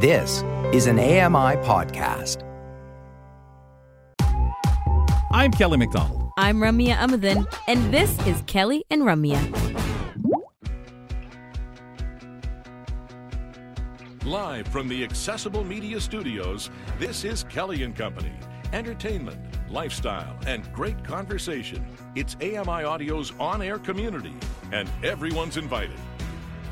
This is an AMI podcast. I'm Kelly McDonald. I'm Ramya Amadin, and this is Kelly and Ramya. Live from the Accessible Media Studios, this is Kelly and Company. Entertainment, lifestyle, and great conversation. It's AMI Audio's on air community, and everyone's invited.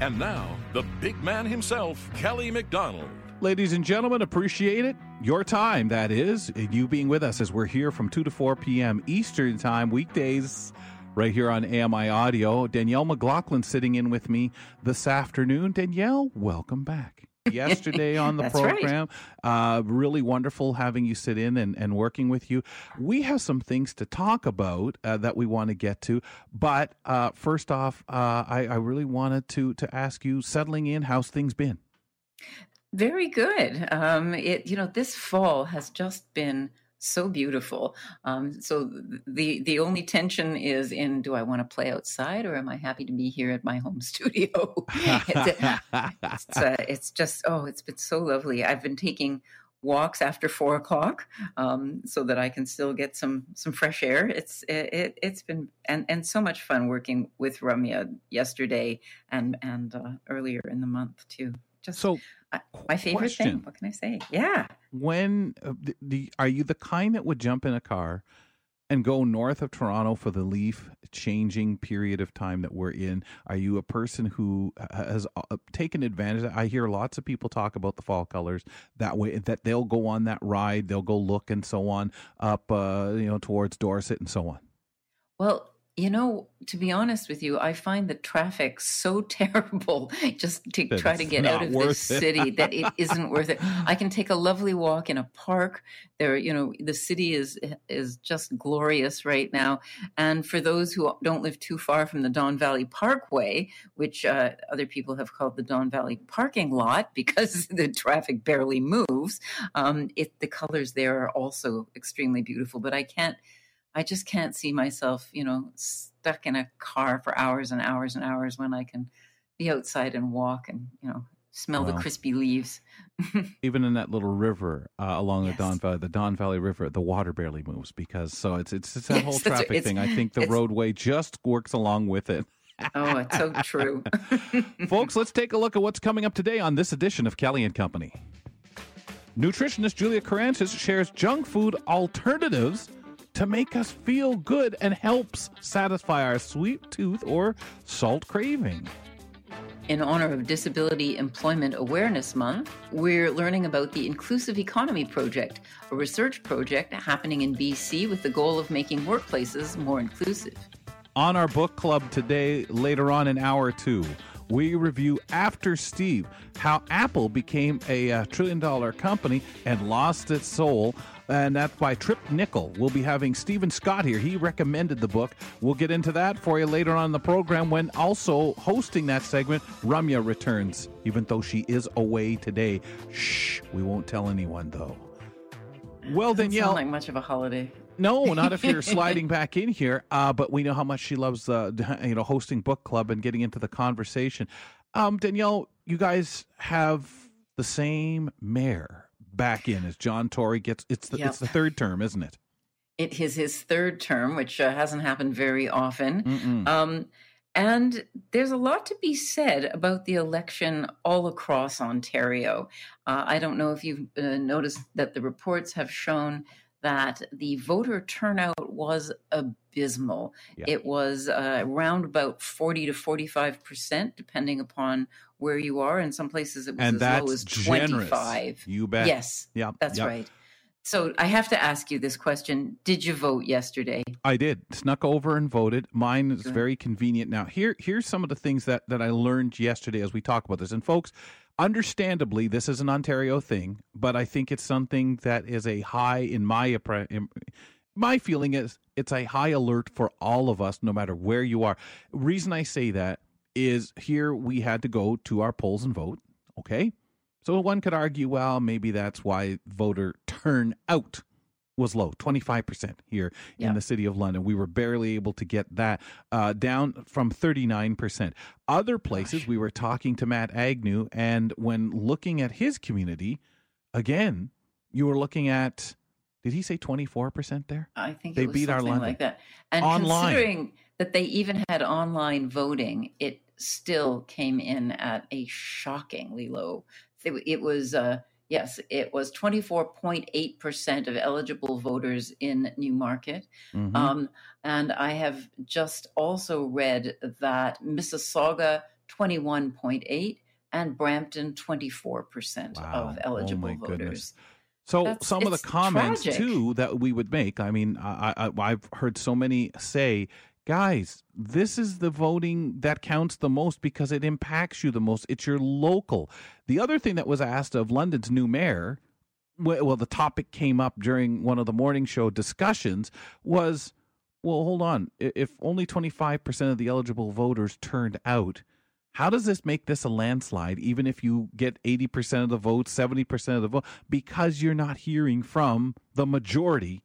And now, the big man himself, Kelly McDonald. Ladies and gentlemen, appreciate it. Your time, that is, and you being with us as we're here from 2 to 4 p.m. Eastern Time, weekdays, right here on AMI Audio. Danielle McLaughlin sitting in with me this afternoon. Danielle, welcome back. Yesterday on the That's right. program, uh, really wonderful having you sit in and, and working with you. We have some things to talk about uh, that we want to get to, but uh, first off, uh, I, I really wanted to to ask you, settling in, how's things been? Very good. Um, it you know this fall has just been so beautiful. Um, so the the only tension is in do I want to play outside or am I happy to be here at my home studio? it's, it's, uh, it's just oh, it's been so lovely. I've been taking walks after four o'clock um, so that I can still get some some fresh air. It's it, it it's been and and so much fun working with Ramya yesterday and and uh, earlier in the month too. Just so my favorite question. thing. What can I say? Yeah. when uh, the, the are you the kind that would jump in a car and go north of Toronto for the leaf changing period of time that we're in? Are you a person who has uh, taken advantage? I hear lots of people talk about the fall colors that way that they'll go on that ride, they'll go look and so on up, uh, you know, towards Dorset and so on. Well, you know, to be honest with you, I find the traffic so terrible just to That try to get out of this it. city that it isn't worth it. I can take a lovely walk in a park. There, you know, the city is is just glorious right now. And for those who don't live too far from the Don Valley Parkway, which uh, other people have called the Don Valley parking lot because the traffic barely moves, um, it the colors there are also extremely beautiful. But I can't I just can't see myself, you know, stuck in a car for hours and hours and hours when I can be outside and walk and, you know, smell the crispy leaves. Even in that little river uh, along Yes. the Don Valley, the Don Valley River, the water barely moves because so it's it's, it's that Yes, whole right. traffic thing. I think the roadway just works along with it. oh, it's so true. Folks, let's take a look at what's coming up today on this edition of Kelly and Company. Nutritionist Julia Carantis shares junk food alternatives to make us feel good and helps satisfy our sweet tooth or salt craving. In honor of Disability Employment Awareness Month, we're learning about the Inclusive Economy Project, a research project happening in BC with the goal of making workplaces more inclusive. On our book club today, later on in hour two, we review After Steve how Apple became a uh, trillion dollar company and lost its soul. And that's by Tripp Mickle. We'll be having Stephen Scott here. He recommended the book. We'll get into that for you later on in the program when also hosting that segment, Ramya returns, even though she is away today. Shh, we won't tell anyone though. Well, Danielle. sound like much of a holiday. No, not if you're sliding back in here. Uh, but we know how much she loves, uh, you know, hosting book club and getting into the conversation. Um, Danielle, you guys have the same mayor back in as John Tory gets. It's the Yep. it's the third term, isn't it? It is his third term, which uh, hasn't happened very often. Um, and there's a lot to be said about the election all across Ontario. Uh, I don't know if you've uh, noticed that the reports have shown that the voter turnout was abysmal. Yeah. It was uh, around about 40 to 45 percent, depending upon where you are. In some places, it was and as low as generous. 25. You bet. Yes, Yeah, that's right. So I have to ask you this question: Did you vote yesterday? I did. Snuck over and voted. Mine is very convenient. Now, here here's some of the things that that I learned yesterday as we talk about this. And folks, understandably, this is an Ontario thing, but I think it's something that is a high in my my feeling is it's a high alert for all of us, no matter where you are. Reason I say that is here we had to go to our polls and vote. Okay, so one could argue, well, maybe that's why voter turnout was low, 25% here Yeah. in the city of London. We were barely able to get that uh, down from 39%. Other places, we were talking to Matt Agnew, and when looking at his community, again, you were looking at, did he say 24% there? I think They it was beat our London. like that. And Online. considering that they even had online voting, it still came in at a shockingly low. It, it was uh, yes, it was twenty four point eight percent of eligible voters in Newmarket. Mhm. Um, and I have just also read that Mississauga twenty one point eight and Brampton twenty four percent Wow. of Oh, eligible goodness. voters. So That's- some of the comments tragic. too that we would make. I mean, I, I, I've heard so many say, "Guys, this is the voting that counts the most because it impacts you the most. It's your local." The other thing that was asked of London's new mayor, well, the topic came up during one of the morning show discussions was, "Well, hold on. If only twenty five percent of the eligible voters turned out." How does this make this a landslide, even if you get 80% of the vote, 70% of the vote, because you're not hearing from the majority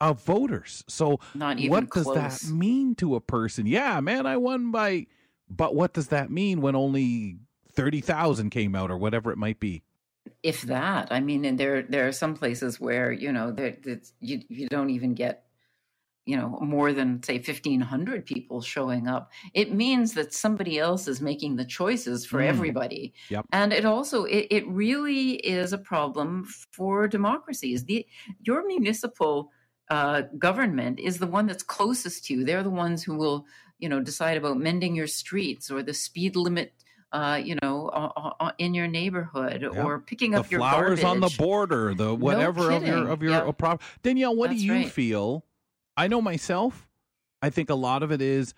of voters? So, Not even what does close. that mean to a person? Yeah, man, I won by, but what does that mean when only 30,000 came out or whatever it might be? if that i mean and there there are some places where you know that's you you don't even get you know more than say 1500 people showing up it means that somebody else is making the choices for Mm. everybody Yep. and it also it, it really is a problem for democracies the your municipal uh, government is the one that's closest to you they're the ones who will you know decide about mending your streets or the speed limit uh, you know, o- o- in your neighborhood, or picking The up your flowers on the border, the whatever of your of your Yep. prop. Danielle, what That's do you right. feel? I know myself. I think a lot of it is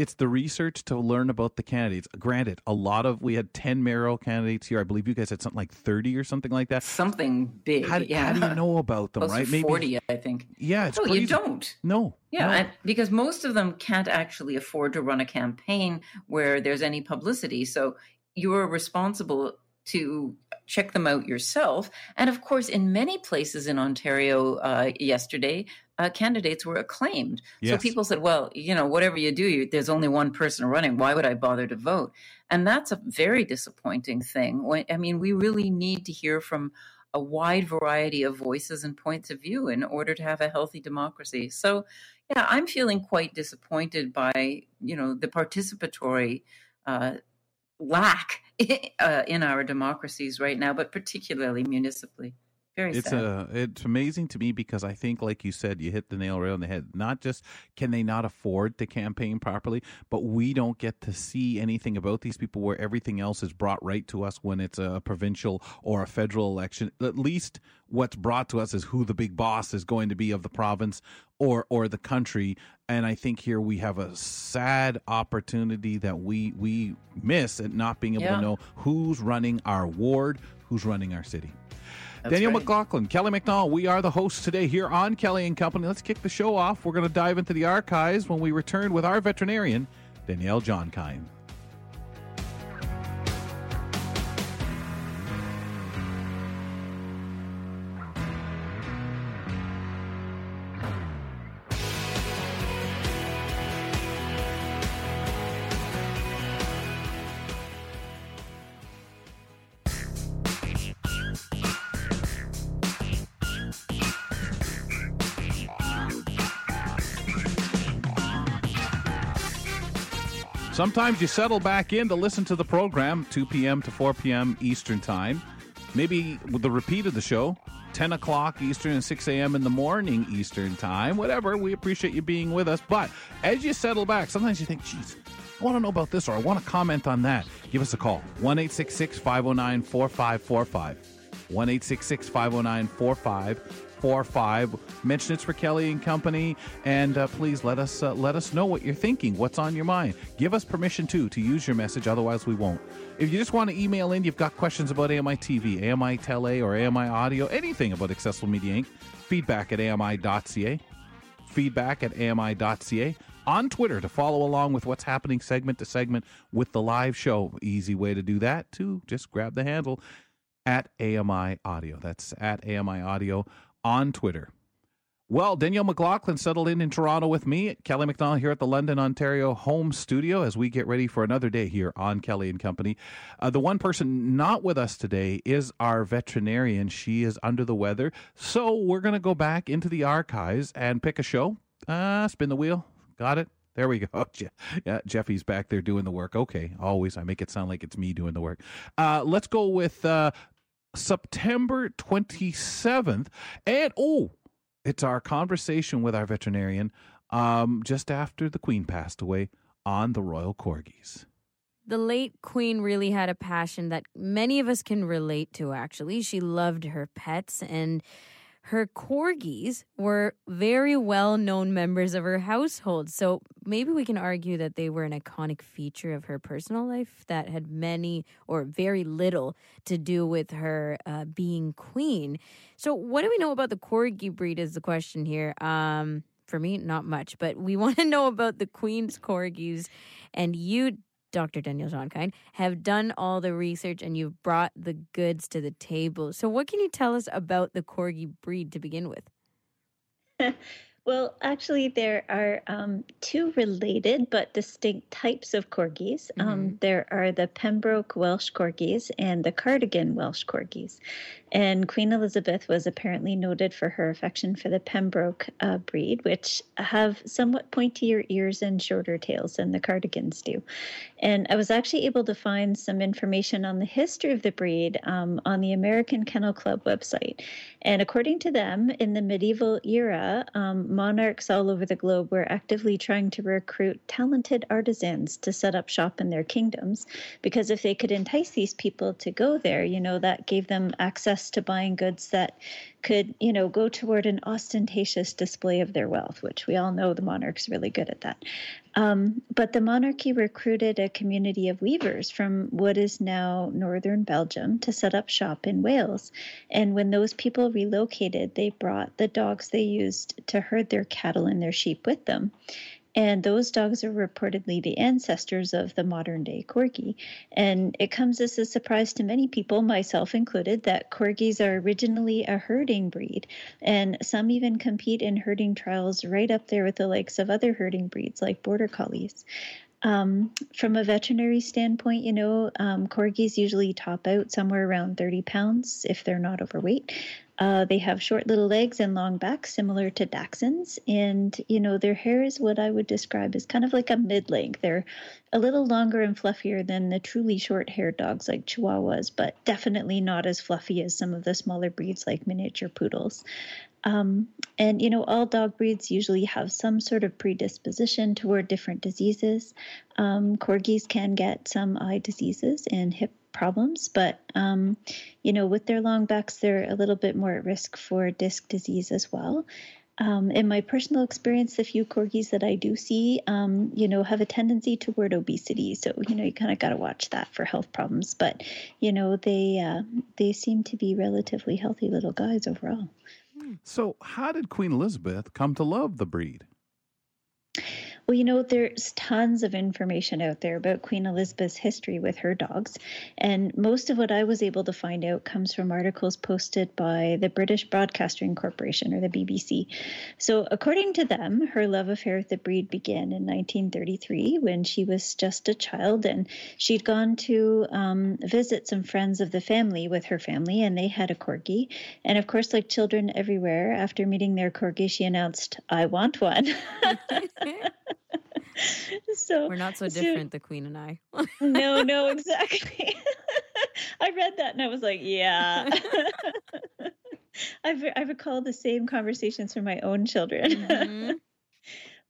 it's the research to learn about the candidates. Granted, a lot of we had ten mayoral candidates here. I believe you guys had something like thirty or something like that. Something big. How, yeah. how do you know about them? Close right? to 40, I think. Yeah, it's No, crazy. you don't. No. Yeah, no. and because most of them can't actually afford to run a campaign where there's any publicity. So you're responsible to check them out yourself. And of course, in many places in Ontario uh, yesterday, uh, candidates were acclaimed. So people said, well, you know, whatever you do, you, there's only one person running. Why would I bother to vote? And that's a very disappointing thing. When, I mean, we really need to hear from a wide variety of voices and points of view in order to have a healthy democracy. So, yeah, I'm feeling quite disappointed by you know the participatory uh, lack uh, in our democracies right now, but particularly municipally. Very it's sad. a it's amazing to me because I think, like you said, you hit the nail right on the head. Not just can they not afford to campaign properly, but we don't get to see anything about these people where everything else is brought right to us when it's a provincial or a federal election. At least what's brought to us is who the big boss is going to be of the province or or the country. And I think here we have a sad opportunity that we we miss at not being able Yeah. to know who's running our ward, who's running our city. That's Danielle right. McLaughlin, Kelly McDonald, we are the hosts today here on Kelly and Company. Let's kick the show off. We're going to dive into the archives when we return with our veterinarian, Danielle Johnkind. Sometimes you settle back in to listen to the program, 2 p.m. to 4 p.m. Eastern Time. Maybe with the repeat of the show, 10 o'clock Eastern and 6 a.m. in the morning Eastern Time. Whatever, we appreciate you being with us. But as you settle back, sometimes you think, geez, I want to know about this or I want to comment on that. Give us a call 1 509 4545. 1 509 4545. Mention it's for Kelly and Company, and uh, please let us uh, let us know what you're thinking. What's on your mind? Give us permission too to use your message. Otherwise, we won't. If you just want to email in, you've got questions about AMI TV, AMI Tele, or AMI Audio, anything about Accessible Media Inc. Feedback at AMI.ca. Feedback at AMI.ca. On Twitter to follow along with what's happening segment to segment with the live show. Easy way to do that too. Just grab the handle at AMI Audio. That's at AMI Audio on Twitter. Well, Danielle McLaughlin settled in in Toronto with me, Kelly McDonald here at the London, Ontario home studio as we get ready for another day here on Kelly and Company. Uh, the one person not with us today is our veterinarian. She is under the weather. So we're going to go back into the archives and pick a show. Uh, spin the wheel. Got it? There we go. Yeah, Jeffy's back there doing the work. Okay, always I make it sound like it's me doing the work. Uh, let's go with uh, September 27th. And oh, it's our conversation with our veterinarian um, just after the Queen passed away on the Royal Corgis. The late Queen really had a passion that many of us can relate to, actually. She loved her pets and her corgis were very well known members of her household. So maybe we can argue that they were an iconic feature of her personal life that had many or very little to do with her uh, being queen. So, what do we know about the corgi breed? Is the question here. Um, for me, not much, but we want to know about the queen's corgis. And you Dr. Danielle Johnkind, have done all the research and you've brought the goods to the table. So, what can you tell us about the Corgi breed to begin with? Well, actually, there are um, two related but distinct types of corgis. Um, mm-hmm. Um, there are the Pembroke Welsh corgis and the Cardigan Welsh corgis. And Queen Elizabeth was apparently noted for her affection for the Pembroke uh, breed, which have somewhat pointier ears and shorter tails than the Cardigans do. And I was actually able to find some information on the history of the breed um, on the American Kennel Club website. And according to them, in the medieval era, um, monarchs all over the globe were actively trying to recruit talented artisans to set up shop in their kingdoms, because if they could entice these people to go there, you know, that gave them access to buying goods that could, you know, go toward an ostentatious display of their wealth, which we all know the monarch's really good at that. Um, but the monarchy recruited a community of weavers from what is now northern Belgium to set up shop in Wales. And when those people relocated, they brought the dogs they used to herd their cattle and their sheep with them. And those dogs are reportedly the ancestors of the modern day corgi. And it comes as a surprise to many people, myself included, that corgis are originally a herding breed. And some even compete in herding trials right up there with the likes of other herding breeds like border collies. Um, from a veterinary standpoint, you know, um, corgis usually top out somewhere around 30 pounds if they're not overweight. Uh, they have short little legs and long backs, similar to Dachshunds. And, you know, their hair is what I would describe as kind of like a mid length. They're a little longer and fluffier than the truly short haired dogs like Chihuahuas, but definitely not as fluffy as some of the smaller breeds like miniature poodles. Um, and, you know, all dog breeds usually have some sort of predisposition toward different diseases. Um, corgis can get some eye diseases and hip problems, but um, you know, with their long backs, they're a little bit more at risk for disc disease as well. Um, in my personal experience, the few corgis that I do see, um, you know, have a tendency toward obesity. So you know, you kind of got to watch that for health problems. But you know, they uh, they seem to be relatively healthy little guys overall. So, how did Queen Elizabeth come to love the breed? Well, you know, there's tons of information out there about Queen Elizabeth's history with her dogs. And most of what I was able to find out comes from articles posted by the British Broadcasting Corporation, or the BBC. So, according to them, her love affair with the breed began in 1933 when she was just a child and she'd gone to um, visit some friends of the family with her family, and they had a corgi. And of course, like children everywhere, after meeting their corgi, she announced, I want one. so we're not so different, so, the queen and I. no, no, exactly. I read that and I was like, yeah. I've I recall the same conversations from my own children. Mm-hmm.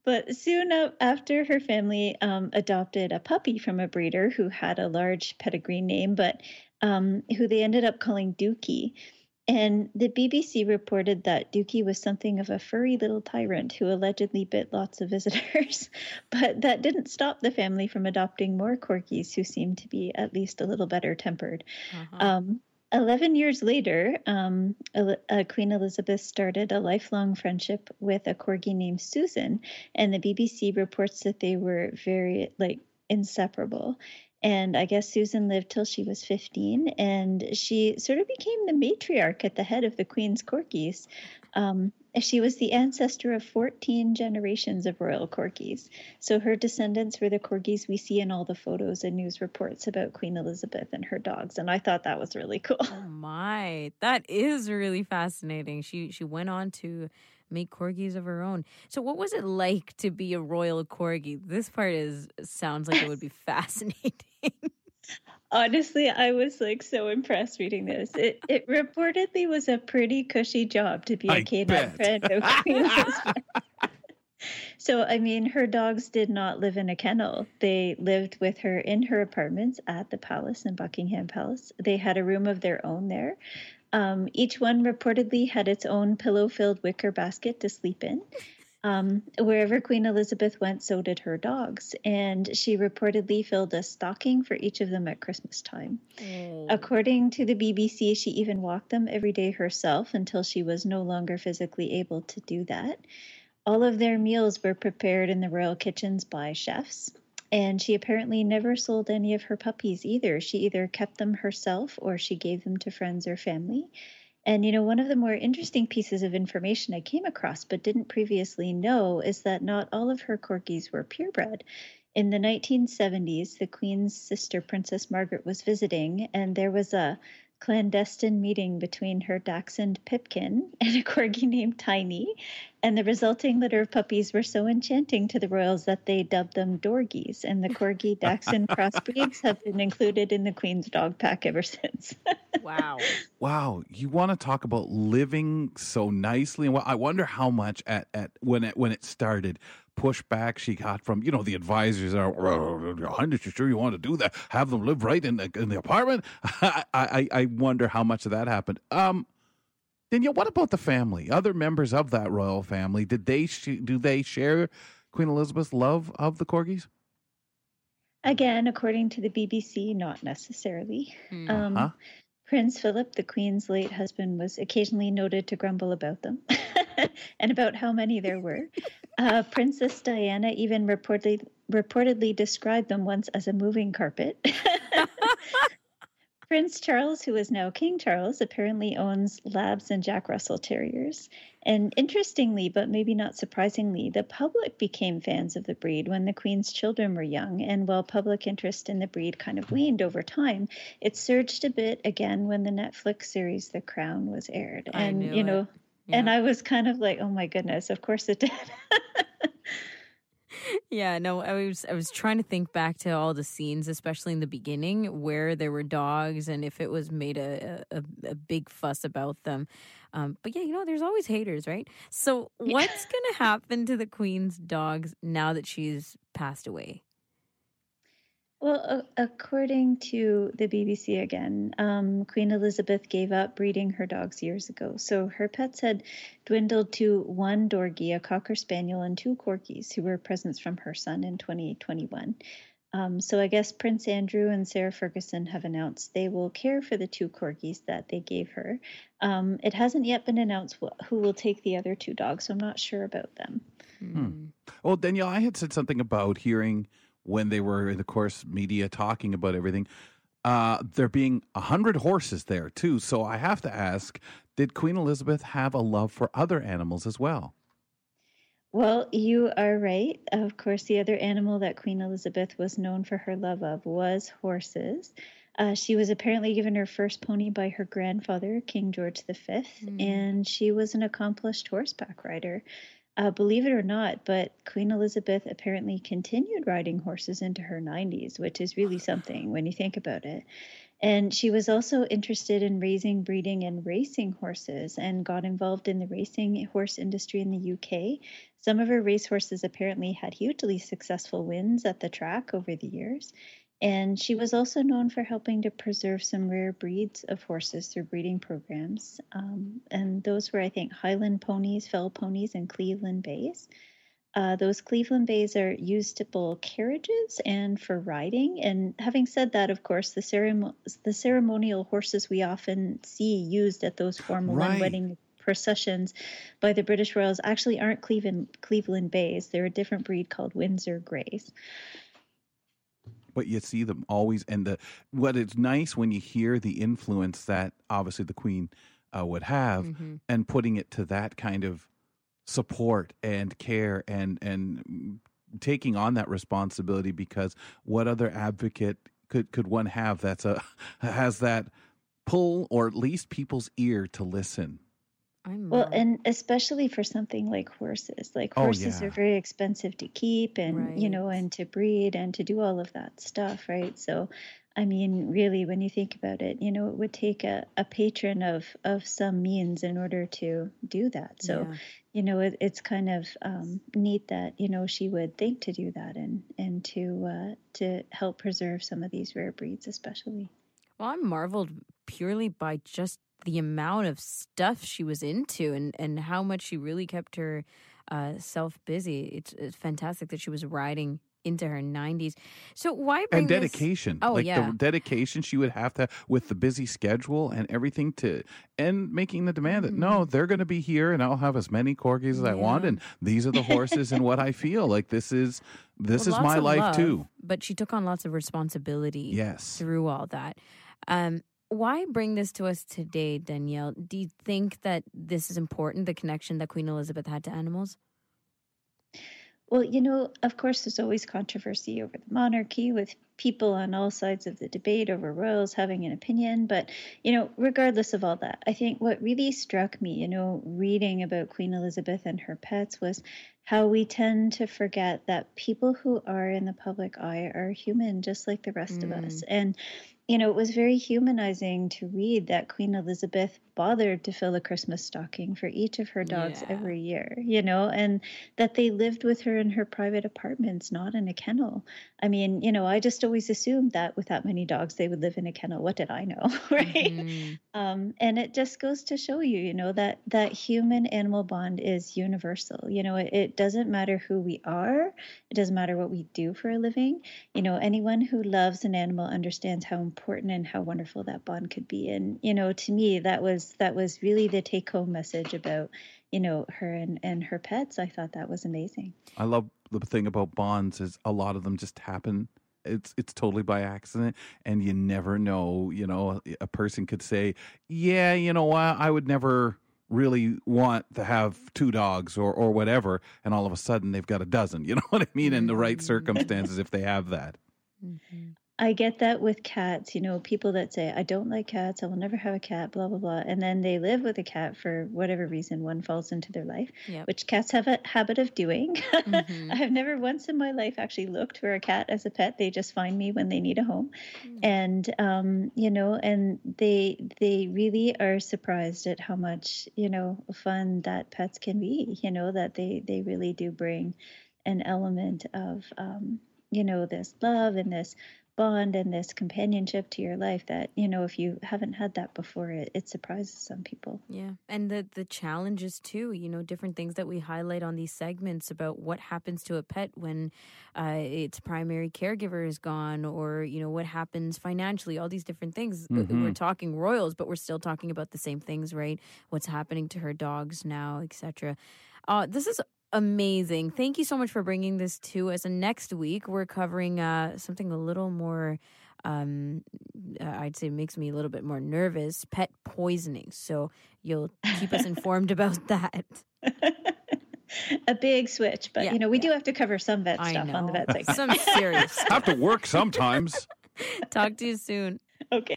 But soon after, her family um, adopted a puppy from a breeder who had a large pedigree name, but um, who they ended up calling Dookie. And the BBC reported that Dookie was something of a furry little tyrant who allegedly bit lots of visitors. but that didn't stop the family from adopting more corgis who seemed to be at least a little better tempered. Uh-huh. Um, 11 years later, um, uh, Queen Elizabeth started a lifelong friendship with a corgi named Susan, and the BBC reports that they were very like inseparable. And I guess Susan lived till she was 15, and she sort of became the matriarch at the head of the Queen's Corgis. Um, she was the ancestor of 14 generations of royal corgis. So her descendants were the corgis we see in all the photos and news reports about Queen Elizabeth and her dogs. And I thought that was really cool. Oh my, that is really fascinating. She she went on to make corgis of her own. So what was it like to be a royal corgi? This part is sounds like it would be fascinating. Honestly, I was like so impressed reading this. It it reportedly was a pretty cushy job to be a I canine friend of Queen So, I mean, her dogs did not live in a kennel. They lived with her in her apartments at the palace in Buckingham Palace. They had a room of their own there. Um, each one reportedly had its own pillow filled wicker basket to sleep in. Um, wherever Queen Elizabeth went, so did her dogs. And she reportedly filled a stocking for each of them at Christmas time. Oh. According to the BBC, she even walked them every day herself until she was no longer physically able to do that. All of their meals were prepared in the royal kitchens by chefs. And she apparently never sold any of her puppies either. She either kept them herself or she gave them to friends or family. And, you know, one of the more interesting pieces of information I came across but didn't previously know is that not all of her corgis were purebred. In the 1970s, the Queen's sister, Princess Margaret, was visiting, and there was a clandestine meeting between her dachshund Pipkin and a corgi named Tiny. And the resulting litter of puppies were so enchanting to the royals that they dubbed them Dorgies. And the corgi dachshund crossbreeds have been included in the Queen's dog pack ever since. wow. Wow, you want to talk about living so nicely? And I wonder how much at, at when it when it started pushback she got from you know the advisors are "Well, your highness you sure you want to do that have them live right in the, in the apartment I, I i wonder how much of that happened um Danielle, what about the family other members of that royal family did they sh- do they share queen elizabeth's love of the corgis Again, according to the BBC, not necessarily. Hmm. Um, Uh-huh. Prince Philip, the Queen's late husband, was occasionally noted to grumble about them and about how many there were. Uh, Princess Diana even reportedly reportedly described them once as a moving carpet. Prince Charles, who is now King Charles, apparently owns Labs and Jack Russell Terriers. And interestingly, but maybe not surprisingly, the public became fans of the breed when the Queen's children were young. And while public interest in the breed kind of waned over time, it surged a bit again when the Netflix series The Crown was aired. I and, knew you it. And I was kind of like, oh my goodness, of course it did. Yeah, no, I was I was trying to think back to all the scenes, especially in the beginning, where there were dogs, and if it was made a a, a big fuss about them. Um, but yeah, you know, there's always haters, right? So, what's gonna happen to the queen's dogs now that she's passed away? Well, according to the BBC again, um, Queen Elizabeth gave up breeding her dogs years ago. So her pets had dwindled to one Dorgie, a Cocker Spaniel, and two Corgis, who were presents from her son in 2021. Um, so I guess Prince Andrew and Sarah Ferguson have announced they will care for the two Corgis that they gave her. Um, it hasn't yet been announced wh- who will take the other two dogs, so I'm not sure about them. Hmm. Well, Danielle, I had said something about hearing when they were in the course media talking about everything. Uh, there being a hundred horses there too. So I have to ask: Did Queen Elizabeth have a love for other animals as well? Well, you are right. Of course, the other animal that Queen Elizabeth was known for her love of was horses. Uh, she was apparently given her first pony by her grandfather, King George V, Mm. and she was an accomplished horseback rider. Uh, believe it or not, but Queen Elizabeth apparently continued riding horses into her 90s, which is really something when you think about it. And she was also interested in raising, breeding, and racing horses and got involved in the racing horse industry in the UK. Some of her racehorses apparently had hugely successful wins at the track over the years. And she was also known for helping to preserve some rare breeds of horses through breeding programs. Um, and those were, I think, Highland ponies, Fell ponies, and Cleveland Bays. Uh, those Cleveland Bays are usable carriages and for riding. And having said that, of course, the, ceremo- the ceremonial horses we often see used at those formal Right. wedding processions by the British royals actually aren't Cleveland Cleveland Bays. They're a different breed called Windsor Greys. But you see them always. And the what is nice when you hear the influence that obviously the queen uh, would have, Mm-hmm. and putting it to that kind of support and care and and taking on that responsibility because what other advocate could could one have that's a has that pull or at least people's ear to listen I'm Well, marv- and especially for something like horses. Like Oh, horses yeah. are very expensive to keep and, you know, and to breed and to do all of that stuff, right? So, I mean, really, when you think about it, you know, it would take a, a patron of, of some means in order to do that. So, Yeah. you know, it, it's kind of um, neat that, you know, she would think to do that and, and to, uh, to help preserve some of these rare breeds, especially. Well, I'm marveled purely by just the amount of stuff she was into and, and how much she really kept her uh, self busy. It's, it's fantastic that she was riding into her 90s. So why bring and this- dedication Oh, like yeah. the dedication she would have to with the busy schedule and everything to and making the demand that no they're going to be here and i'll have as many corgis as i want Mm-hmm. And these are the horses and what i feel like this is this Well, is my life love, too But she took on lots of responsibility yes through all that. Um, why bring this to us today, Danielle? Do you think that this is important, the connection that Queen Elizabeth had to animals? Well, you know, of course, there's always controversy over the monarchy with people on all sides of the debate over royals having an opinion. But, you know, regardless of all that, I think what really struck me, you know, reading about Queen Elizabeth and her pets was how we tend to forget that people who are in the public eye are human, just like the rest of us. And, you know, it was very humanizing to read that Queen Elizabeth bothered to fill a Christmas stocking for each of her dogs Yeah. every year, you know, and that they lived with her in her private apartments, not in a kennel. I mean, you know, I just always assumed that with that many dogs, they would live in a kennel. What did I know, right? Mhm. Um, and it just goes to show you, you know, that that human animal bond is universal. You know, it, it doesn't matter who we are, it doesn't matter what we do for a living. You know, anyone who loves an animal understands how important and how wonderful that bond could be. And you know, to me, that was that was really the take home message about you know her and and her pets. I thought that was amazing. I love the thing about bonds is a lot of them just happen. It's it's totally by accident, and you never know. You know, a person could say, "Yeah, you know what? I would never really want to have two dogs or or whatever," and all of a sudden they've got a dozen. You know what I mean? In the right circumstances, if they have that. Mhm. I get that with cats, you know, people that say, I don't like cats, I will never have a cat, blah, blah, blah. And then they live with a cat for whatever reason, one falls into their life, Yep. which cats have a habit of doing. Mhm. I have never once in my life actually looked for a cat as a pet. They just find me when they need a home. And, um, you know, and they, they really are surprised at how much, you know, fun that pets can be, you know, that they, they really do bring an element of, um, you know, this love and this bond and this companionship to your life that you know if you haven't had that before it, it surprises some people Yeah, and the the challenges too. You know, different things that we highlight on these segments about what happens to a pet when uh, its primary caregiver is gone, or you know what happens financially. All these different things. Uh, Mhm. We're talking royals, but we're still talking about the same things, right? What's happening to her dogs now, etc. Uh, this is amazing. Thank you so much for bringing this to us. And next week we're covering uh, something a little more. Um, I'd say makes me a little bit more nervous. Pet poisoning. So you'll keep us informed about that. a big switch but Yeah, you know we yeah. do have to cover some vet I stuff on the know. vet segment Some serious. Have to work sometimes. Talk to you soon. okay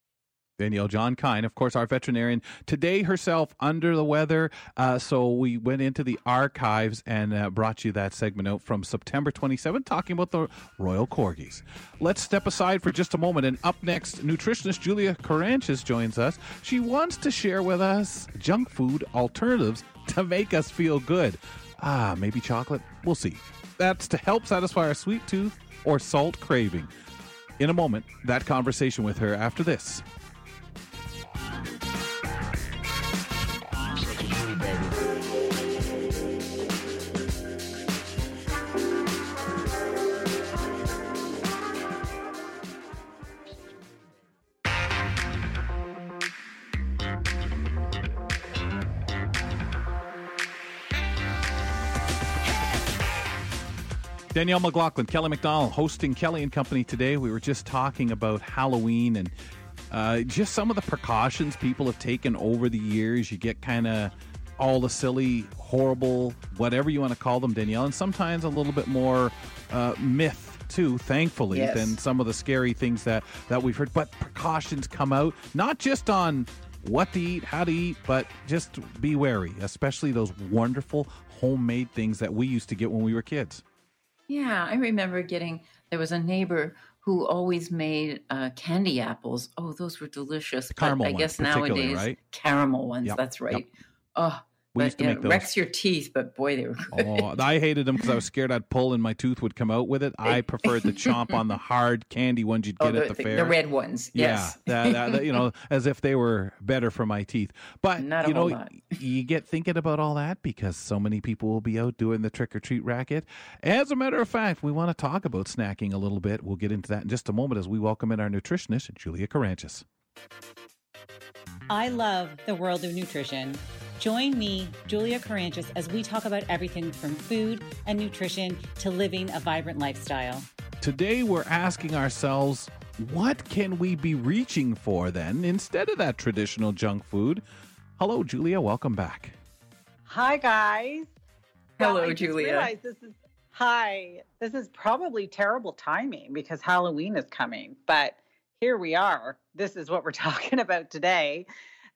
Danielle John Kine, of course, our veterinarian, today herself under the weather. Uh, so we went into the archives and uh, brought you that segment out from September 27th, talking about the Royal Corgis. Let's step aside for just a moment. And up next, nutritionist Julia Caranches joins us. She wants to share with us junk food alternatives to make us feel good. Ah, maybe chocolate? We'll see. That's to help satisfy our sweet tooth or salt craving. In a moment, that conversation with her after this. Danielle McLaughlin, Kelly McDonald, hosting Kelly and Company today. We were just talking about Halloween and uh, just some of the precautions people have taken over the years. You get kind of all the silly, horrible, whatever you want to call them, Danielle, and sometimes a little bit more uh, myth too, thankfully, Yes. than some of the scary things that that we've heard. But precautions come out not just on what to eat, how to eat, but just be wary, especially those wonderful homemade things that we used to get when we were kids. Yeah, I remember getting. There was a neighbor who always made uh, candy apples. Oh, those were delicious. Caramel I ones, guess nowadays right? caramel ones. Yep, That's yep. right. Oh, We but used to yeah, make it those. wrecks your teeth, but boy, they were oh, good. Oh, I hated them because I was scared I'd pull and my tooth would come out with it. I preferred the chomp on the hard candy ones you'd Oh, get the, at the, the- fair. the red ones. Yes. Yeah, that, that- you know, as if they were better for my teeth. But Not you know, lot. you get thinking about all that because so many people will be out doing the trick or treat racket. As a matter of fact, we want to talk about snacking a little bit. We'll get into that in just a moment as we welcome in our nutritionist, Julia Caranchis. I love the world of nutrition. Join me, Julia Caranchis, as we talk about everything from food and nutrition to living a vibrant lifestyle. Today, we're asking ourselves, what can we be reaching for then instead of that traditional junk food? Hello, Julia. Welcome back. Hi, guys. Hello, I just Julia. realized this is hi. This is probably terrible timing because Halloween is coming, but here we are. This is what we're talking about today.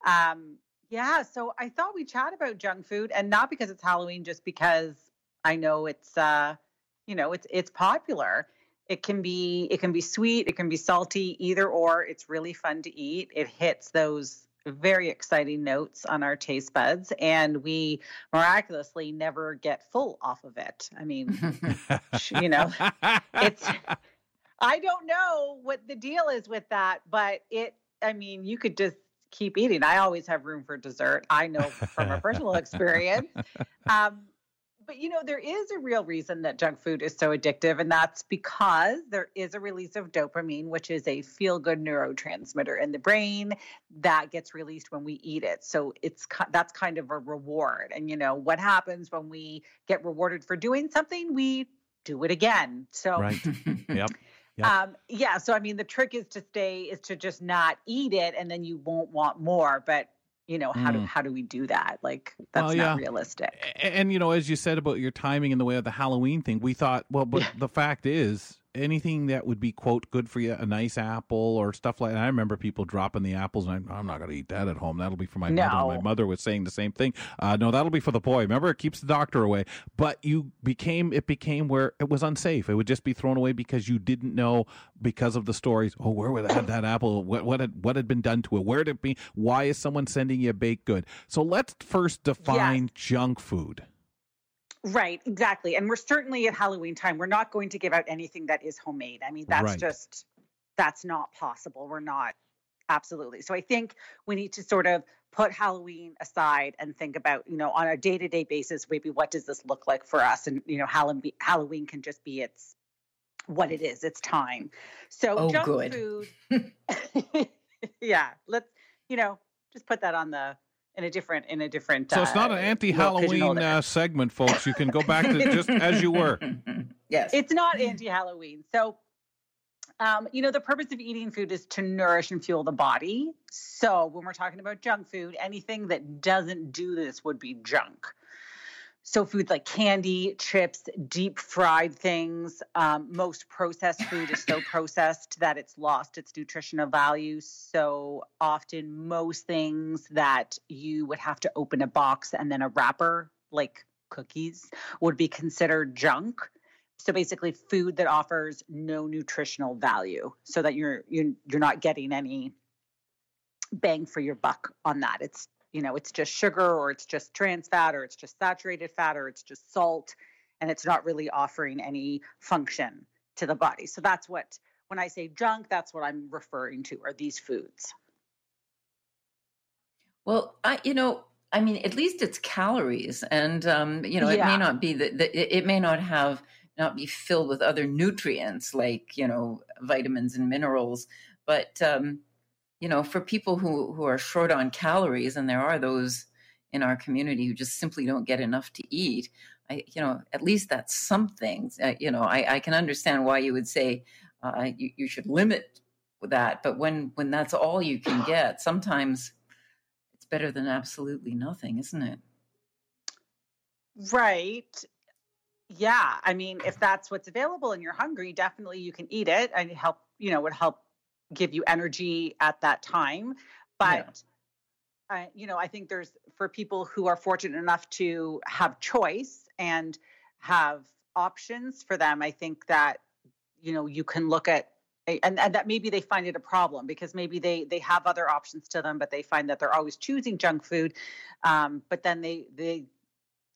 Um, yeah, so I thought we'd chat about junk food, and not because it's Halloween, just because I know it's uh, you know it's it's popular. It can be it can be sweet, it can be salty, either or. It's really fun to eat. It hits those very exciting notes on our taste buds, and we miraculously never get full off of it. I mean, you know, it's I don't know what the deal is with that, but it I mean, you could just keep eating. I always have room for dessert. I know from a personal experience. Um, but you know, there is a real reason that junk food is so addictive, and that's because there is a release of dopamine, which is a feel good neurotransmitter in the brain that gets released when we eat it. So it's that's kind of a reward. And you know, what happens when we get rewarded for doing something? We do it again. So right. Yep. Yep. um, yeah, so I mean, the trick is to stay is to just not eat it, and then you won't want more. But you know, how do Mm. how do we do that? Like that's Well, not yeah. realistic. A- And, you know, as you said about your timing and the way of the Halloween thing, we thought, well, but Yeah. the fact is, anything that would be quote good for you, a nice apple or stuff like. that. I remember people dropping the apples, and I, I'm not going to eat that at home. That'll be for my mother. My mother was saying the same thing. Uh, no, that'll be for the boy. Remember, it keeps the doctor away. But you became it became where it was unsafe. It would just be thrown away because you didn't know because of the stories. Oh, where would that, that apple? What what had what had been done to it? Where did it be? Why is someone sending you a baked good? So let's first define junk food. Right, exactly. And we're certainly at Halloween time. We're not going to give out anything that is homemade. I mean, that's Right. just that's not possible. We're not absolutely. So I think we need to sort of put Halloween aside and think about, you know, on a day-to-day basis, maybe what does this look like for us? And you know, Halloween Halloween can just be its what it is, it's time. So Oh, junk good. food. yeah, let's you know, just put that on the in a different in a different So it's not an uh, anti-Halloween uh, segment, folks. You can go back to just as you were. yes. it's not anti-halloween so um, you know the purpose of eating food is to nourish and fuel the body so when we're talking about junk food anything that doesn't do this would be junk so foods like candy chips deep fried things um, most processed food is so processed that it's lost its nutritional value. So often most things that you would have to open a box and then a wrapper like cookies would be considered junk. So basically food that offers no nutritional value so that you're you're, you're not getting any bang for your buck on that. It's you know it's just sugar or it's just trans fat or it's just saturated fat or it's just salt and it's not really offering any function to the body. So that's what when i say junk that's what i'm referring to are these foods. Well, I, you know, I mean, at least it's calories, and um, you know, it may not be that it may not have not be filled with other nutrients like you know vitamins and minerals, but um, you know, for people who who are short on calories, and there are those in our community who just simply don't get enough to eat. I, you know, at least that's something. Uh, you know, I, I, can understand why you would say uh, you, you should limit that, but when when that's all you can get, sometimes it's better than absolutely nothing, isn't it? Right. Yeah. I mean, if that's what's available and you're hungry, definitely you can eat it and help, you know, would help give you energy at that time. But, yeah. uh, you know, I think there's for people who are fortunate enough to have choice and have options for them, I think that, you know, you can look at and, and that maybe they find it a problem because maybe they they have other options to them but they find that they're always choosing junk food um, but then they they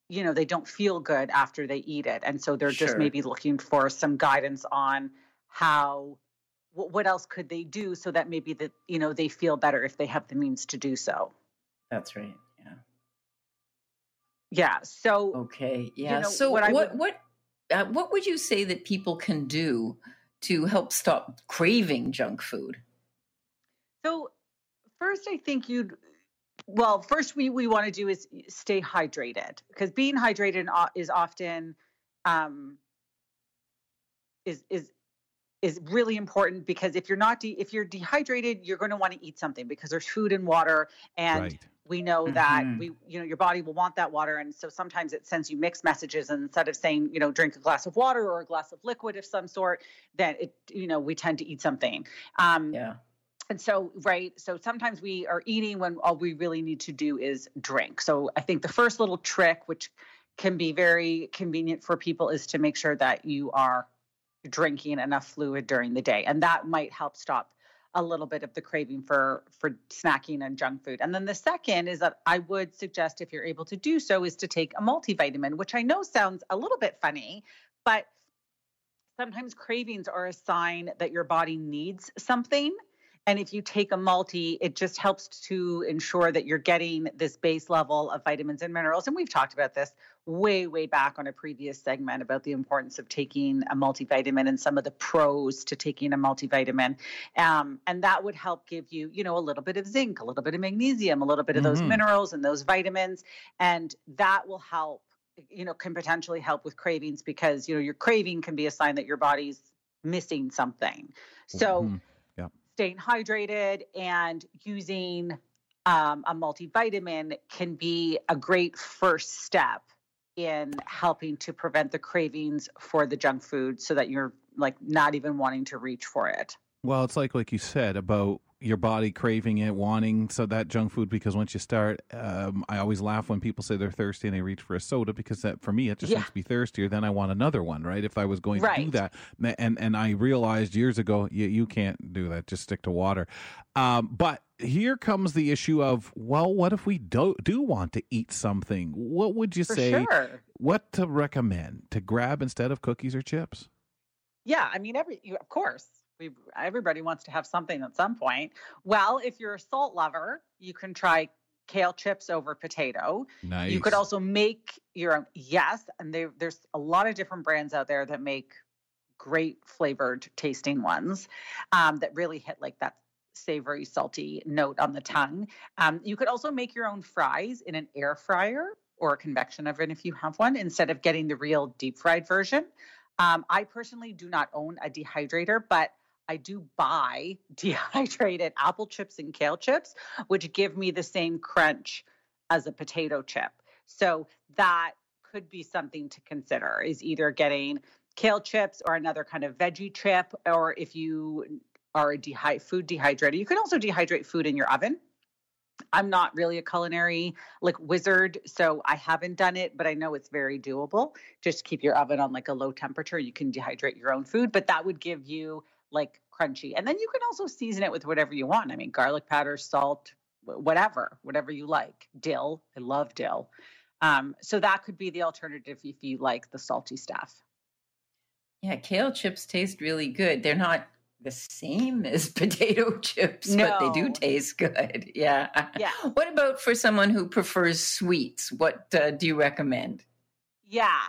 you know they don't feel good after they eat it and so they're sure. just maybe looking for some guidance on how what else could they do so that maybe that you know they feel better if they have the means to do so? That's right yeah. Yeah so okay yeah you know, so what what would, what, uh, what would you say that people can do to help stop craving junk food? So first i think you'd well, first we we want to do is stay hydrated because being hydrated is often um, is is is really important because if you're not de- if you're dehydrated, you're going to want to eat something because there's food and water and. Right. We know that mm-hmm. we, you know, your body will want that water, and so sometimes it sends you mixed messages. And instead of saying, you know, drink a glass of water or a glass of liquid of some sort, then it, you know, we tend to eat something. Um, yeah and so, right, so sometimes we are eating when all we really need to do is drink. So I think the first little trick, which can be very convenient for people, is to make sure that you are drinking enough fluid during the day. And that might help stop a little bit of the craving for for snacking and junk food. And then the second is that I would suggest if you're able to do so is to take a multivitamin, which I know sounds a little bit funny, but sometimes cravings are a sign that your body needs something and if you take a multi, it just helps to ensure that you're getting this base level of vitamins and minerals. And we've talked about this way, way back on a previous segment about the importance of taking a multivitamin and some of the pros to taking a multivitamin. Um, and that would help give you, you know, a little bit of zinc, a little bit of magnesium, a little bit of mm-hmm. those minerals and those vitamins. And that will help, you know, can potentially help with cravings because, you know, your craving can be a sign that your body's missing something. So, mm-hmm staying hydrated and using um, a multivitamin can be a great first step in helping to prevent the cravings for the junk food so that you're like not even wanting to reach for it. Well, it's like like you said about your body craving it, wanting so that junk food. Because once you start, um, I always laugh when people say they're thirsty and they reach for a soda because that for me it just yeah. makes me thirstier. Then I want another one, right? If I was going right. to do that, and and I realized years ago, you you can't do that. Just stick to water. Um, but here comes the issue of well, what if we do do want to eat something? What would you for say? Sure. What to recommend to grab instead of cookies or chips? Yeah, I mean, every of course we everybody wants to have something at some point. Well, if you're a salt lover, you can try kale chips over potato. Nice. You could also make your own. Yes, and there, there's a lot of different brands out there that make great flavored tasting ones um, that really hit like that savory, salty note on the tongue. Um, you could also make your own fries in an air fryer or a convection oven if you have one, instead of getting the real deep fried version. Um, I personally do not own a dehydrator, but I do buy dehydrated apple chips and kale chips, which give me the same crunch as a potato chip. So that could be something to consider is either getting kale chips or another kind of veggie chip, or if you are a dehy- food dehydrator, you can also dehydrate food in your oven. I'm not really a culinary like wizard, so I haven't done it, but I know it's very doable. Just keep your oven on like a low temperature. You can dehydrate your own food, but that would give you like crunchy. And then you can also season it with whatever you want. I mean, garlic powder, salt, whatever, whatever you like. Dill, I love dill. Um, so that could be the alternative if you like the salty stuff. Yeah, kale chips taste really good. They're not the same as potato chips, no. but they do taste good. Yeah. Yeah. What about for someone who prefers sweets? What uh, do you recommend? Yeah.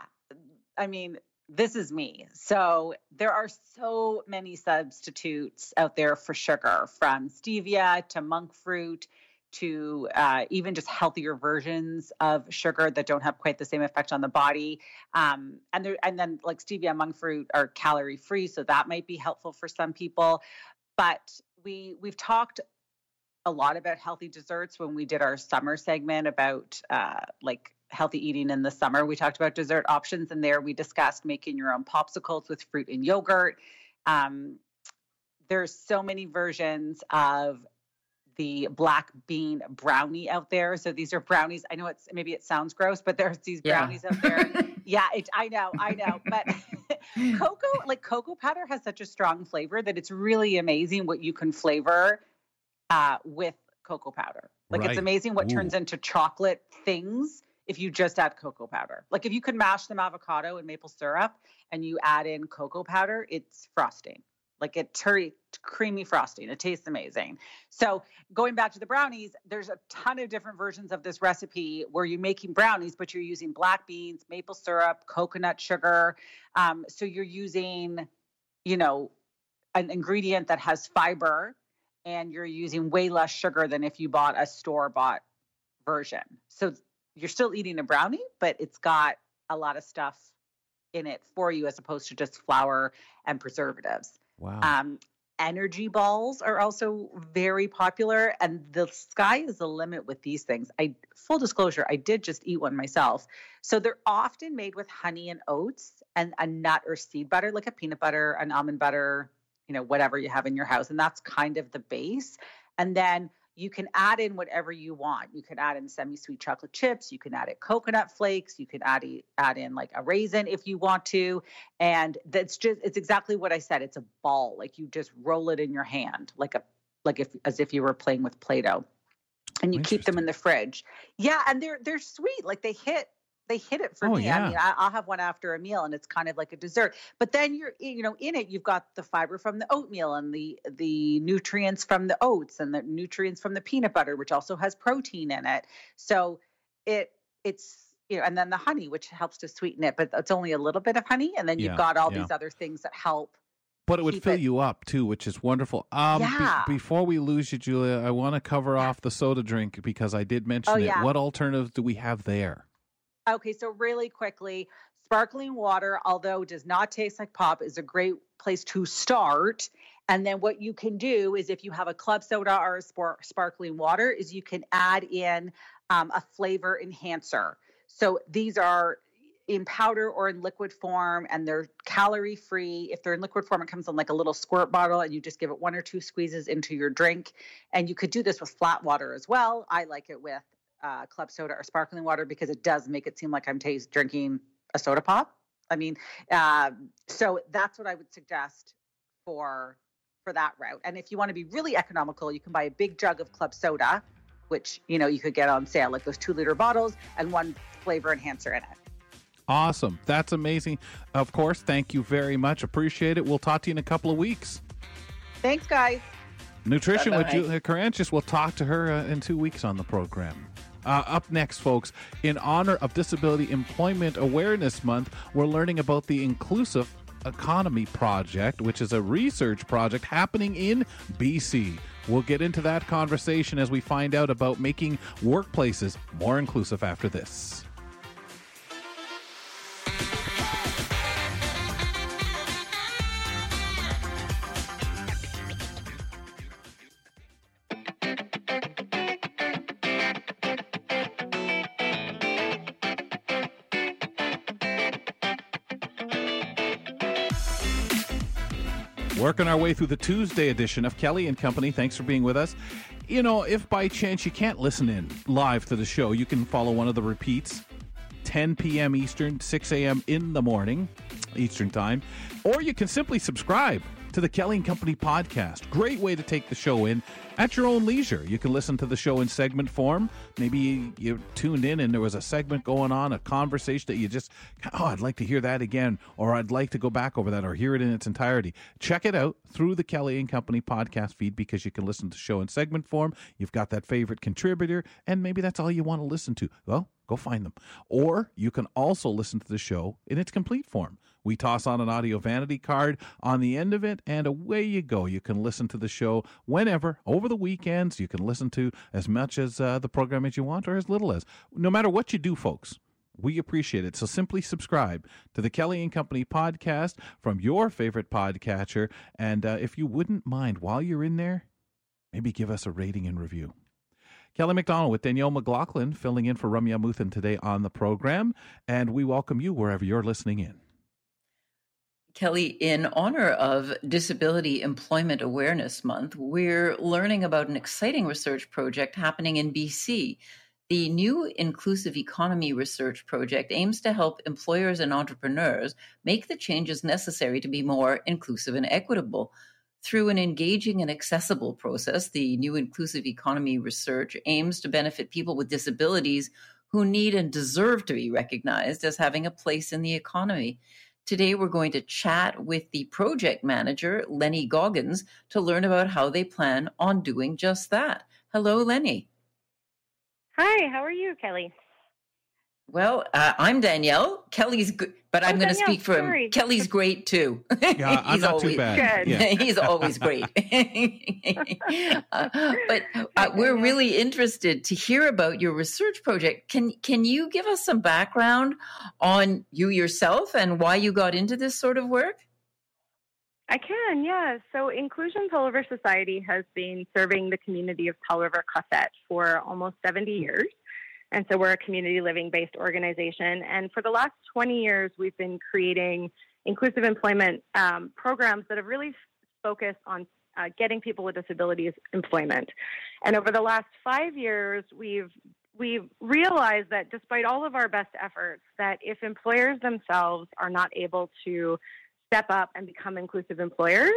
I mean, this is me. So there are so many substitutes out there for sugar, from stevia to monk fruit to uh, even just healthier versions of sugar that don't have quite the same effect on the body. Um, and there, and then like stevia and monk fruit are calorie free, so that might be helpful for some people. But we we've talked a lot about healthy desserts when we did our summer segment about uh, like healthy eating in the summer. We talked about dessert options, and there we discussed making your own popsicles with fruit and yogurt. Um, there's so many versions of the black bean brownie out there. So these are brownies. I know it's maybe it sounds gross, but there's these brownies yeah. out there. yeah, it, I know, I know. But cocoa, like cocoa powder, has such a strong flavor that it's really amazing what you can flavor uh, with cocoa powder. Like right. it's amazing what Ooh. turns into chocolate things if you just add cocoa powder. Like if you could mash some avocado and maple syrup and you add in cocoa powder, it's frosting. Like it turry creamy frosting. It tastes amazing. So going back to the brownies, there's a ton of different versions of this recipe where you're making brownies, but you're using black beans, maple syrup, coconut sugar. Um, so you're using, you know, an ingredient that has fiber and you're using way less sugar than if you bought a store bought version. So you're still eating a brownie, but it's got a lot of stuff in it for you as opposed to just flour and preservatives. Wow. Um, energy balls are also very popular and the sky is the limit with these things. I full disclosure, I did just eat one myself. So they're often made with honey and oats and a nut or seed butter like a peanut butter, an almond butter, you know, whatever you have in your house and that's kind of the base. And then you can add in whatever you want. You can add in semi-sweet chocolate chips. You can add in coconut flakes. You can add add in like a raisin if you want to, and that's just it's exactly what I said. It's a ball, like you just roll it in your hand, like a like if as if you were playing with Play-Doh, and you keep them in the fridge. Yeah, and they're they're sweet. Like they hit they hit it for oh, me. Yeah. I mean, I, will have one after a meal, and it's kind of like a dessert. But then you're, you know, in it, you've got the fiber from the oatmeal and the the nutrients from the oats and the nutrients from the peanut butter, which also has protein in it. So it it's you know, and then the honey, which helps to sweeten it, but it's only a little bit of honey, and then you've yeah, got all yeah. these other things that help. But it would fill it. you up too, which is wonderful. Um, yeah. Be- before we lose you, Julia, I want to cover off the soda drink because I did mention oh, it. What alternatives do we have there? Okay, so really quickly, sparkling water, although does not taste like pop, is a great place to start. And then what you can do is if you have a club soda or a sparkling water, is you can add in um, a flavor enhancer. So these are in powder or in liquid form and they're calorie free. If they're in liquid form, it comes in like a little squirt bottle and you just give it one or two squeezes into your drink. And you could do this with flat water as well. I like it with uh, club soda or sparkling water because it does make it seem like I'm taste drinking a soda pop. I mean, uh, so that's what I would suggest for for that route. And if you want to be really economical, you can buy a big jug of club soda, which you know you could get on sale, like those two liter bottles, and one flavor enhancer in it. Awesome. That's amazing. Of course, thank you very much. Appreciate it. We'll talk to you in a couple of weeks. Thanks, guys. Nutrition Bye-bye. with Julia Caranches. We'll talk to her uh, in two weeks on the program. Uh, up next, folks, in honor of Disability Employment Awareness Month, we're learning about the Inclusive Economy Project, which is a research project happening in BC. We'll get into that conversation as we find out about making workplaces more inclusive after this. Working our way through the Tuesday edition of Kelly and Company. Thanks for being with us. You know, if by chance you can't listen in live to the show, you can follow one of the repeats 10 p.m. Eastern, 6 a.m. in the morning, Eastern Time. Or you can simply subscribe to the Kelly and Company podcast. Great way to take the show in at your own leisure. You can listen to the show in segment form. Maybe you tuned in and there was a segment going on, a conversation that you just, oh, I'd like to hear that again, or I'd like to go back over that or hear it in its entirety. Check it out through the Kelly and Company podcast feed because you can listen to the show in segment form. You've got that favorite contributor, and maybe that's all you want to listen to. Well, Go find them. Or you can also listen to the show in its complete form. We toss on an audio vanity card on the end of it, and away you go. You can listen to the show whenever, over the weekends. You can listen to as much as uh, the program as you want or as little as. No matter what you do, folks, we appreciate it. So simply subscribe to the Kelly and Company podcast from your favorite podcatcher. And uh, if you wouldn't mind, while you're in there, maybe give us a rating and review. Kelly McDonald with Danielle McLaughlin filling in for Ramya Amuthan today on the program. And we welcome you wherever you're listening in. Kelly, in honor of Disability Employment Awareness Month, we're learning about an exciting research project happening in BC. The new Inclusive Economy Research Project aims to help employers and entrepreneurs make the changes necessary to be more inclusive and equitable. Through an engaging and accessible process, the new Inclusive Economy Research aims to benefit people with disabilities who need and deserve to be recognized as having a place in the economy. Today, we're going to chat with the project manager, Lenny Goggins, to learn about how they plan on doing just that. Hello, Lenny. Hi, how are you, Kelly? Well, uh, I'm Danielle. Kelly's good, but I'm Oh, going to speak for sorry. him. Kelly's great too. Yeah, I'm he's not always, too bad. Good. Yeah. he's always great. Uh, but uh, we're really interested to hear about your research project. Can can you give us some background on you yourself and why you got into this sort of work? I can, yeah. So Inclusion Powell River Society has been serving the community of Powell River qathet for almost 70 years. And so we're a community living based organization. And for the last 20 years, we've been creating inclusive employment um, programs that have really focused on uh, getting people with disabilities employment. And over the last five years, we've we've realized that despite all of our best efforts, that if employers themselves are not able to step up and become inclusive employers,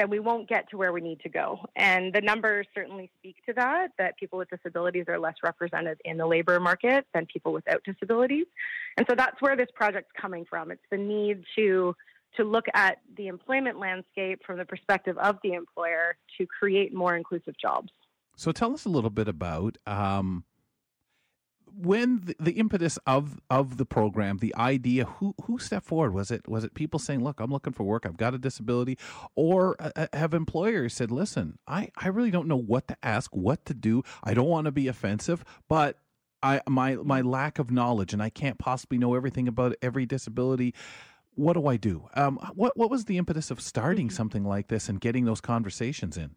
then we won't get to where we need to go. And the numbers certainly speak to that, that people with disabilities are less represented in the labor market than people without disabilities. And so that's where this project's coming from. It's the need to to look at the employment landscape from the perspective of the employer to create more inclusive jobs. So tell us a little bit about um, when the, the impetus of of the program, the idea. Who who stepped forward? Was it was it people saying, "Look, I'm looking for work. I've got a disability," or uh, uh, have employers said, "Listen, I I really don't know what to ask, what to do. I don't want to be offensive, but." I my my lack of knowledge and I can't possibly know everything about every disability. What do I do? Um, what what was the impetus of starting something like this and getting those conversations in?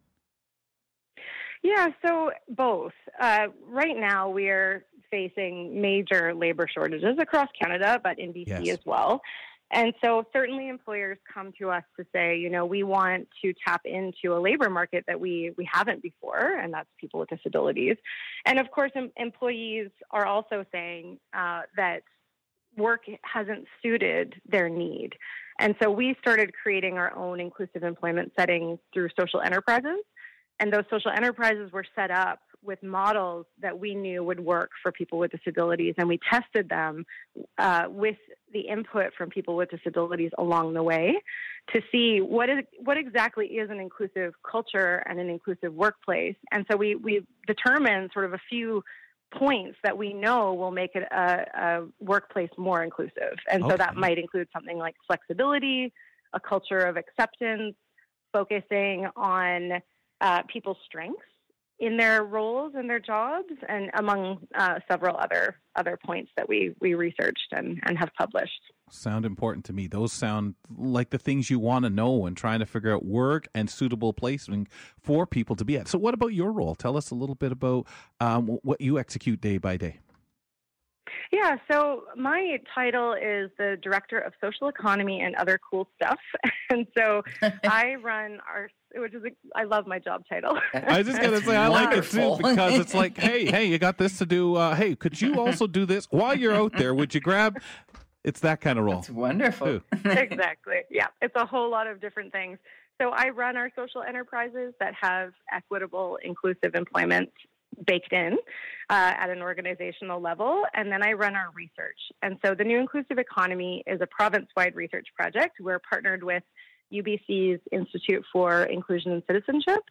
Yeah, so both. Uh, right now, we are facing major labor shortages across Canada, but in BC Yes. as well. And so, certainly, employers come to us to say, you know, we want to tap into a labor market that we we haven't before, and that's people with disabilities. And of course, em- employees are also saying uh, that work hasn't suited their need. And so, we started creating our own inclusive employment settings through social enterprises. And those social enterprises were set up with models that we knew would work for people with disabilities. And we tested them uh, with the input from people with disabilities along the way to see what is what exactly is an inclusive culture and an inclusive workplace. And so we we determined sort of a few points that we know will make it a, a workplace more inclusive. And so that might include something like flexibility, a culture of acceptance, focusing on uh, people's strengths in their roles and their jobs, and among uh, several other other points that we we researched and, and have published. sound important to me. Those sound like the things you want to know when trying to figure out work and suitable placement for people to be at. So, what about your role? Tell us a little bit about um, what you execute day by day. Yeah, so my title is the Director of Social Economy and Other Cool Stuff. And so I run our, which is, a, I love my job title. I was just gonna That's say I like it too because it's like, hey, hey, you got this to do. Uh, hey, could you also do this while you're out there? Would you grab? It's that kind of role. It's wonderful. Ooh. exactly. Yeah, it's a whole lot of different things. So I run our social enterprises that have equitable, inclusive employment baked in uh, at an organizational level, and then I run our research. And so the New Inclusive Economy is a province-wide research project. We're partnered with UBC's Institute for Inclusion and Citizenship.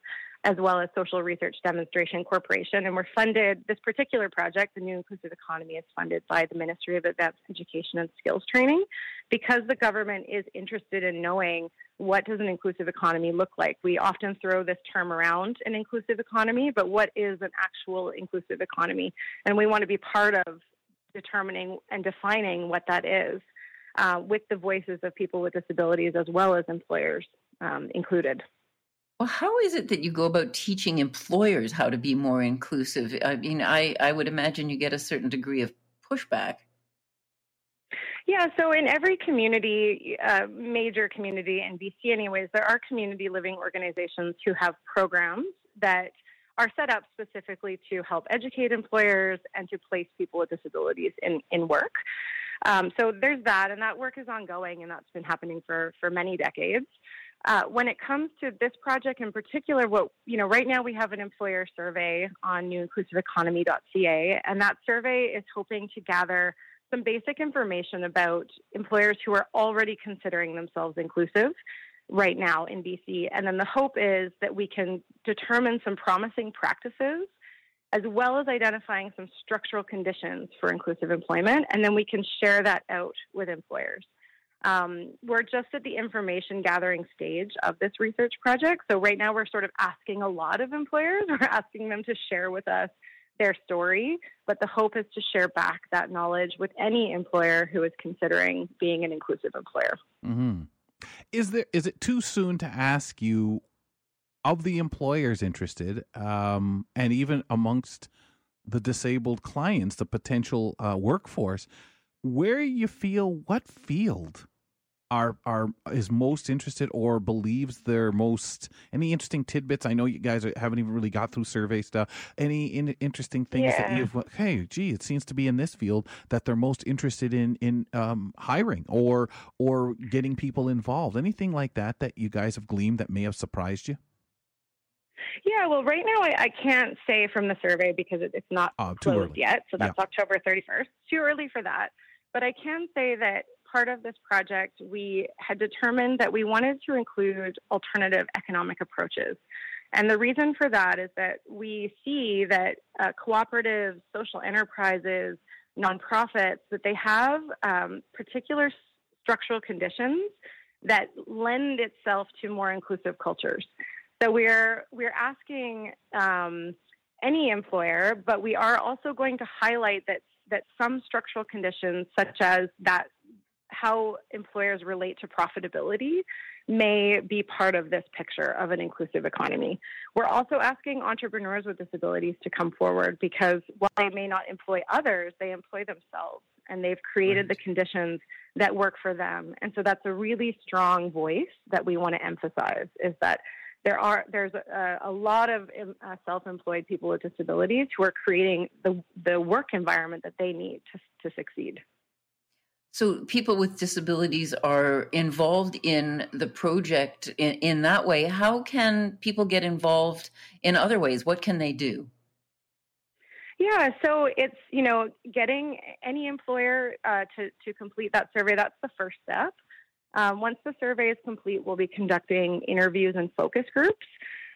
As well as Social Research Demonstration Corporation. And we're funded, this particular project, the New Inclusive Economy, is funded by the Ministry of Advanced Education and Skills Training because the government is interested in knowing what does an inclusive economy look like. We often throw this term around an inclusive economy, but what is an actual inclusive economy? And we want to be part of determining and defining what that is uh, with the voices of people with disabilities as well as employers um, included. Well, how is it that you go about teaching employers how to be more inclusive? I mean, I, I would imagine you get a certain degree of pushback. Yeah, so in every community, uh, major community in BC, anyways, there are community living organizations who have programs that are set up specifically to help educate employers and to place people with disabilities in, in work. Um, so there's that, and that work is ongoing, and that's been happening for, for many decades. Uh, when it comes to this project in particular, what you know, right now we have an employer survey on newinclusiveeconomy.ca, and that survey is hoping to gather some basic information about employers who are already considering themselves inclusive right now in BC. And then the hope is that we can determine some promising practices as well as identifying some structural conditions for inclusive employment, and then we can share that out with employers. Um, we're just at the information gathering stage of this research project. So, right now, we're sort of asking a lot of employers. We're asking them to share with us their story, but the hope is to share back that knowledge with any employer who is considering being an inclusive employer. Mm-hmm. Is there is it too soon to ask you of the employers interested, um, and even amongst the disabled clients, the potential uh, workforce, where you feel what field are are is most interested or believes they're most any interesting tidbits i know you guys haven't even really got through survey stuff any in, interesting things yeah. that you've hey gee it seems to be in this field that they're most interested in in um, hiring or or getting people involved anything like that that you guys have gleaned that may have surprised you yeah, well, right now I, I can't say from the survey because it, it's not oh, closed yet. So that's yeah. October 31st. Too early for that. But I can say that part of this project, we had determined that we wanted to include alternative economic approaches. And the reason for that is that we see that uh, cooperative social enterprises, nonprofits, that they have um, particular structural conditions that lend itself to more inclusive cultures. So we're we're asking um, any employer, but we are also going to highlight that that some structural conditions, such as that how employers relate to profitability may be part of this picture of an inclusive economy. We're also asking entrepreneurs with disabilities to come forward because while they may not employ others, they employ themselves and they've created right. the conditions that work for them. And so that's a really strong voice that we want to emphasize is that there are there's a, a lot of uh, self-employed people with disabilities who are creating the the work environment that they need to to succeed. So people with disabilities are involved in the project in, in, that way. How can people get involved in other ways? What can they do? Yeah, so it's you know getting any employer uh, to to complete that survey. That's the first step. Um, once the survey is complete, we'll be conducting interviews and focus groups.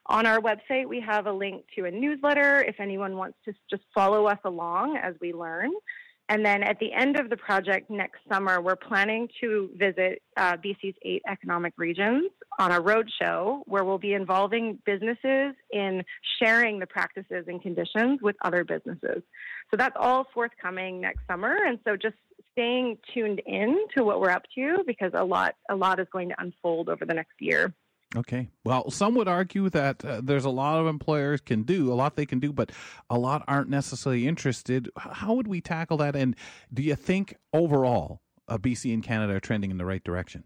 On our website, we have a link to a newsletter if anyone wants to just follow us along as we learn. And then at the end of the project next summer, we're planning to visit uh, BC's eight economic regions on a roadshow where we'll be involving businesses in sharing the practices and conditions with other businesses. So that's all forthcoming next summer. And so just staying tuned in to what we're up to because a lot, a lot is going to unfold over the next year. Okay. Well, some would argue that uh, there's a lot of employers can do a lot they can do, but a lot aren't necessarily interested. How would we tackle that? And do you think overall, uh, BC and Canada are trending in the right direction?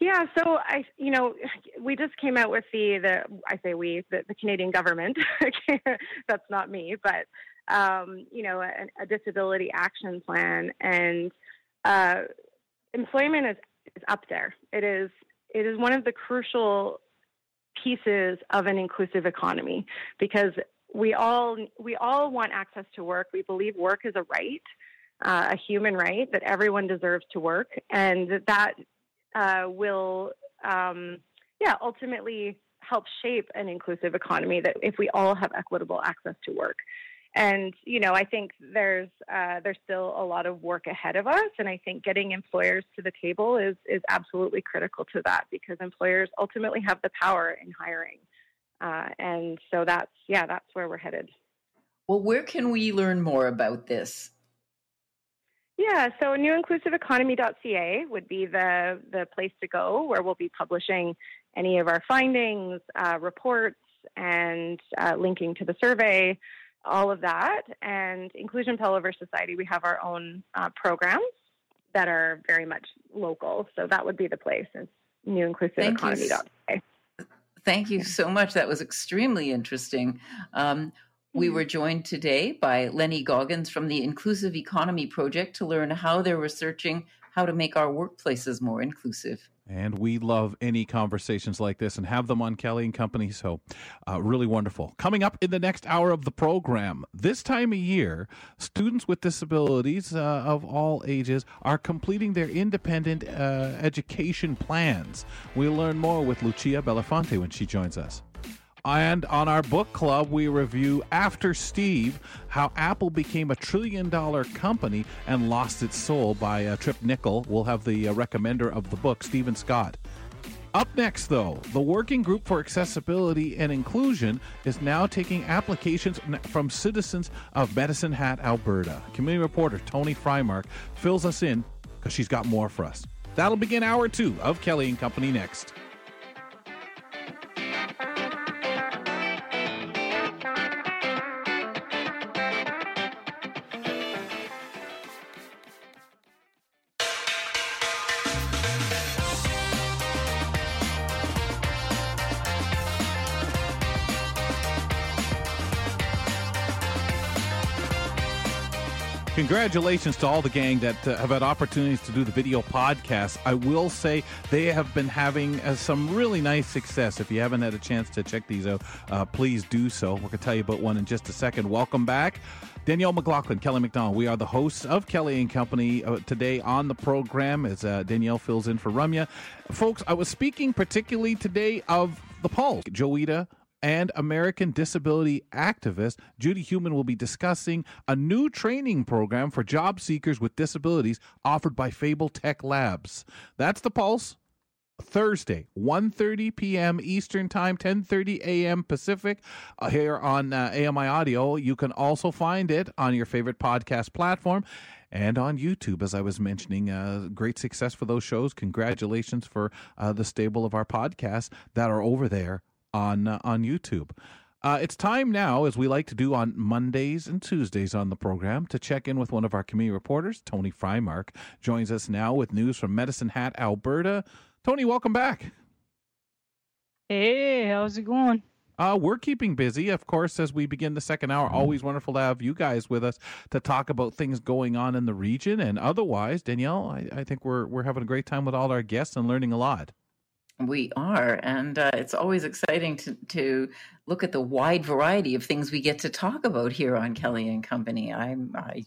Yeah, so I, you know, we just came out with the the I say we the, the Canadian government. That's not me, but um, you know, a, a, disability action plan and uh, employment is is up there. It is it is one of the crucial pieces of an inclusive economy because we all we all want access to work. We believe work is a right, uh, a human right that everyone deserves to work, and that uh, will, um, yeah, ultimately help shape an inclusive economy that if we all have equitable access to work. And you know, I think there's uh, there's still a lot of work ahead of us, and I think getting employers to the table is is absolutely critical to that because employers ultimately have the power in hiring, uh, and so that's yeah, that's where we're headed. Well, where can we learn more about this? Yeah, so newinclusiveeconomy.ca would be the the place to go where we'll be publishing any of our findings, uh, reports, and uh, linking to the survey all of that. And Inclusion Powell River Society, we have our own uh, programs that are very much local. So that would be the place. It's newinclusiveeconomy.ca. Thank you so much. That was extremely interesting. Um, we mm-hmm. were joined today by Lenny Goggins from the Inclusive Economy Project to learn how they're researching how to make our workplaces more inclusive. And we love any conversations like this and have them on Kelly and Company. So, uh, really wonderful. Coming up in the next hour of the program, this time of year, students with disabilities uh, of all ages are completing their independent uh, education plans. We'll learn more with Lucia Belafonte when she joins us. And on our book club, we review After Steve How Apple Became a Trillion Dollar Company and Lost Its Soul by uh, Tripp Mickle. We'll have the uh, recommender of the book, Stephen Scott. Up next, though, the Working Group for Accessibility and Inclusion is now taking applications from citizens of Medicine Hat, Alberta. Community reporter Tony Frymark fills us in because she's got more for us. That'll begin hour two of Kelly and Company next. Congratulations to all the gang that uh, have had opportunities to do the video podcast. I will say they have been having uh, some really nice success. If you haven't had a chance to check these out, uh, please do so. We're going to tell you about one in just a second. Welcome back. Danielle McLaughlin, Kelly McDonald. We are the hosts of Kelly and Company uh, today on the program as uh, Danielle fills in for Ramya. Folks, I was speaking particularly today of the Pulse. Joita and American disability activist Judy Heumann will be discussing a new training program for job seekers with disabilities offered by Fable Tech Labs. That's the Pulse. Thursday, 1.30 p.m. Eastern Time, 10.30 a.m. Pacific, uh, here on uh, AMI Audio. You can also find it on your favorite podcast platform and on YouTube, as I was mentioning. Uh, great success for those shows. Congratulations for uh, the stable of our podcasts that are over there on uh, on YouTube. Uh, it's time now, as we like to do on Mondays and Tuesdays on the program, to check in with one of our community reporters. Tony Frymark joins us now with news from Medicine Hat, Alberta. Tony, welcome back. Hey, how's it going? Uh, we're keeping busy, of course, as we begin the second hour. Always wonderful to have you guys with us to talk about things going on in the region and otherwise. Danielle, I, I think we're we're having a great time with all our guests and learning a lot. We are, and uh, it's always exciting to to look at the wide variety of things we get to talk about here on Kelly and Company. I'm I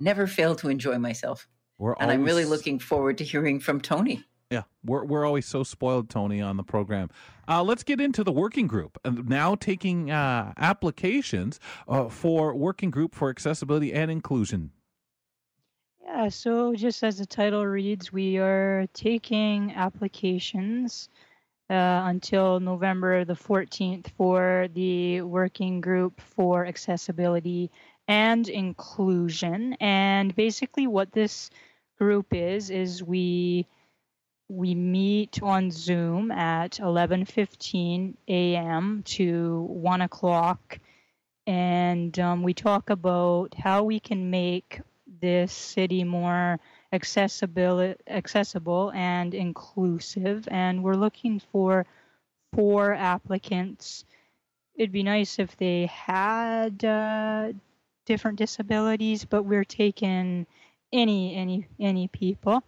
never fail to enjoy myself, we're and always, I'm really looking forward to hearing from Tony. Yeah, we're we're always so spoiled, Tony, on the program. Uh, let's get into the working group. Now taking uh, applications uh, for working group for accessibility and inclusion. Yeah, so just as the title reads, we are taking applications uh, until November the 14th for the working group for accessibility and inclusion. And basically, what this group is is we we meet on Zoom at 11:15 a.m. to one o'clock, and um, we talk about how we can make this city more accessible, accessible and inclusive. And we're looking for four applicants. It'd be nice if they had uh, different disabilities, but we're taking any any any people.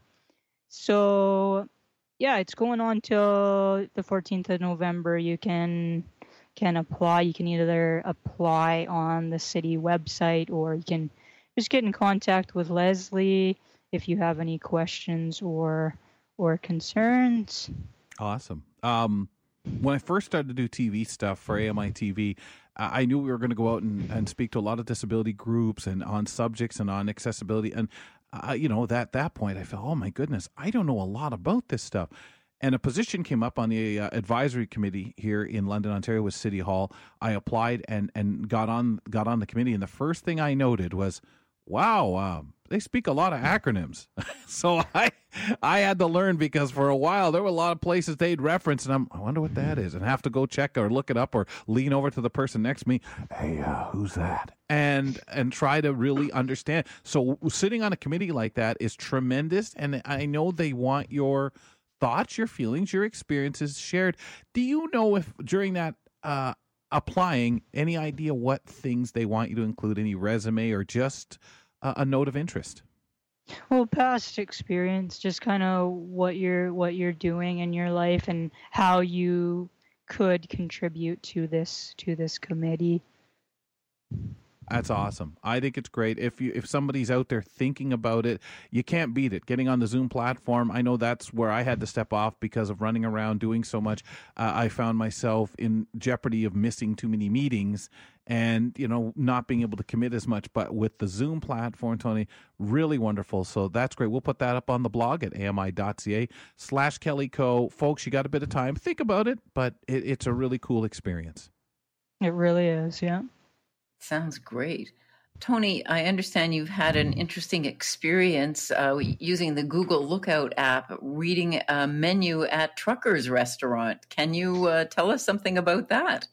So yeah, it's going on till the 14th of November. You can can apply. You can either apply on the city website or you can just get in contact with Leslie if you have any questions or or concerns. Awesome. Um, when I first started to do TV stuff for AMI TV, I knew we were going to go out and, and speak to a lot of disability groups and on subjects and on accessibility. And, uh, you know, at that point, I felt, oh my goodness, I don't know a lot about this stuff. And a position came up on the uh, advisory committee here in London, Ontario, with City Hall. I applied and and got on got on the committee, and the first thing I noted was, "Wow, um, they speak a lot of acronyms." so I I had to learn because for a while there were a lot of places they'd reference, and I'm I wonder what that is, and have to go check or look it up or lean over to the person next to me. Hey, uh, who's that? And and try to really understand. So sitting on a committee like that is tremendous, and I know they want your thoughts, your feelings, your experiences shared. Do you know if during that uh, applying, any idea what things they want you to include, any resume or just uh, a note of interest? Well, past experience, just kind of what you're what you're doing in your life and how you could contribute to this to this committee. That's awesome. I think it's great. If you if somebody's out there thinking about it, you can't beat it. Getting on the Zoom platform, I know that's where I had to step off because of running around doing so much. Uh, I found myself in jeopardy of missing too many meetings and you know not being able to commit as much. But with the Zoom platform, Tony, really wonderful. So that's great. We'll put that up on the blog at ami.ca slash Kelly Co. Folks, you got a bit of time. Think about it, but it, it's a really cool experience. It really is, yeah. Sounds great. Tony, I understand you've had an interesting experience uh, using the Google Lookout app, reading a menu at Trucker's Restaurant. Can you uh, tell us something about that?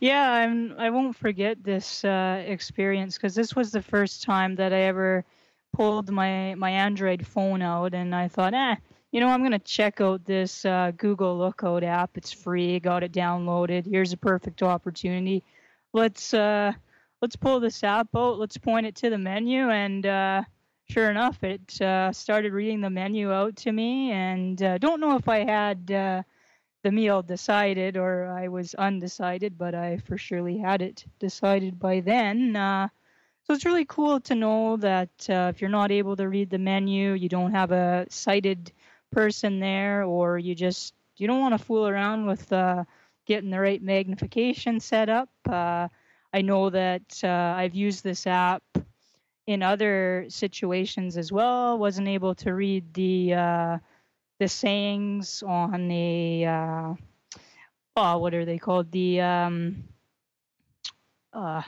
Yeah, I'm. I won't forget this uh, experience because this was the first time that I ever pulled my my Android phone out, and I thought, eh, you know, I'm gonna check out this uh, Google Lookout app. It's free. Got it downloaded. Here's a perfect opportunity. Let's uh, let's pull this out, let's point it to the menu, and uh, sure enough, it uh, started reading the menu out to me. And uh, don't know if I had uh, the meal decided or I was undecided, but I for surely had it decided by then. Uh, so it's really cool to know that uh, if you're not able to read the menu, you don't have a sighted person there, or you just you don't want to fool around with getting the right magnification set up. I know that uh, I've used this app in other situations as well. Wasn't able to read the uh, the sayings on the uh, oh, what are they called? The um, uh,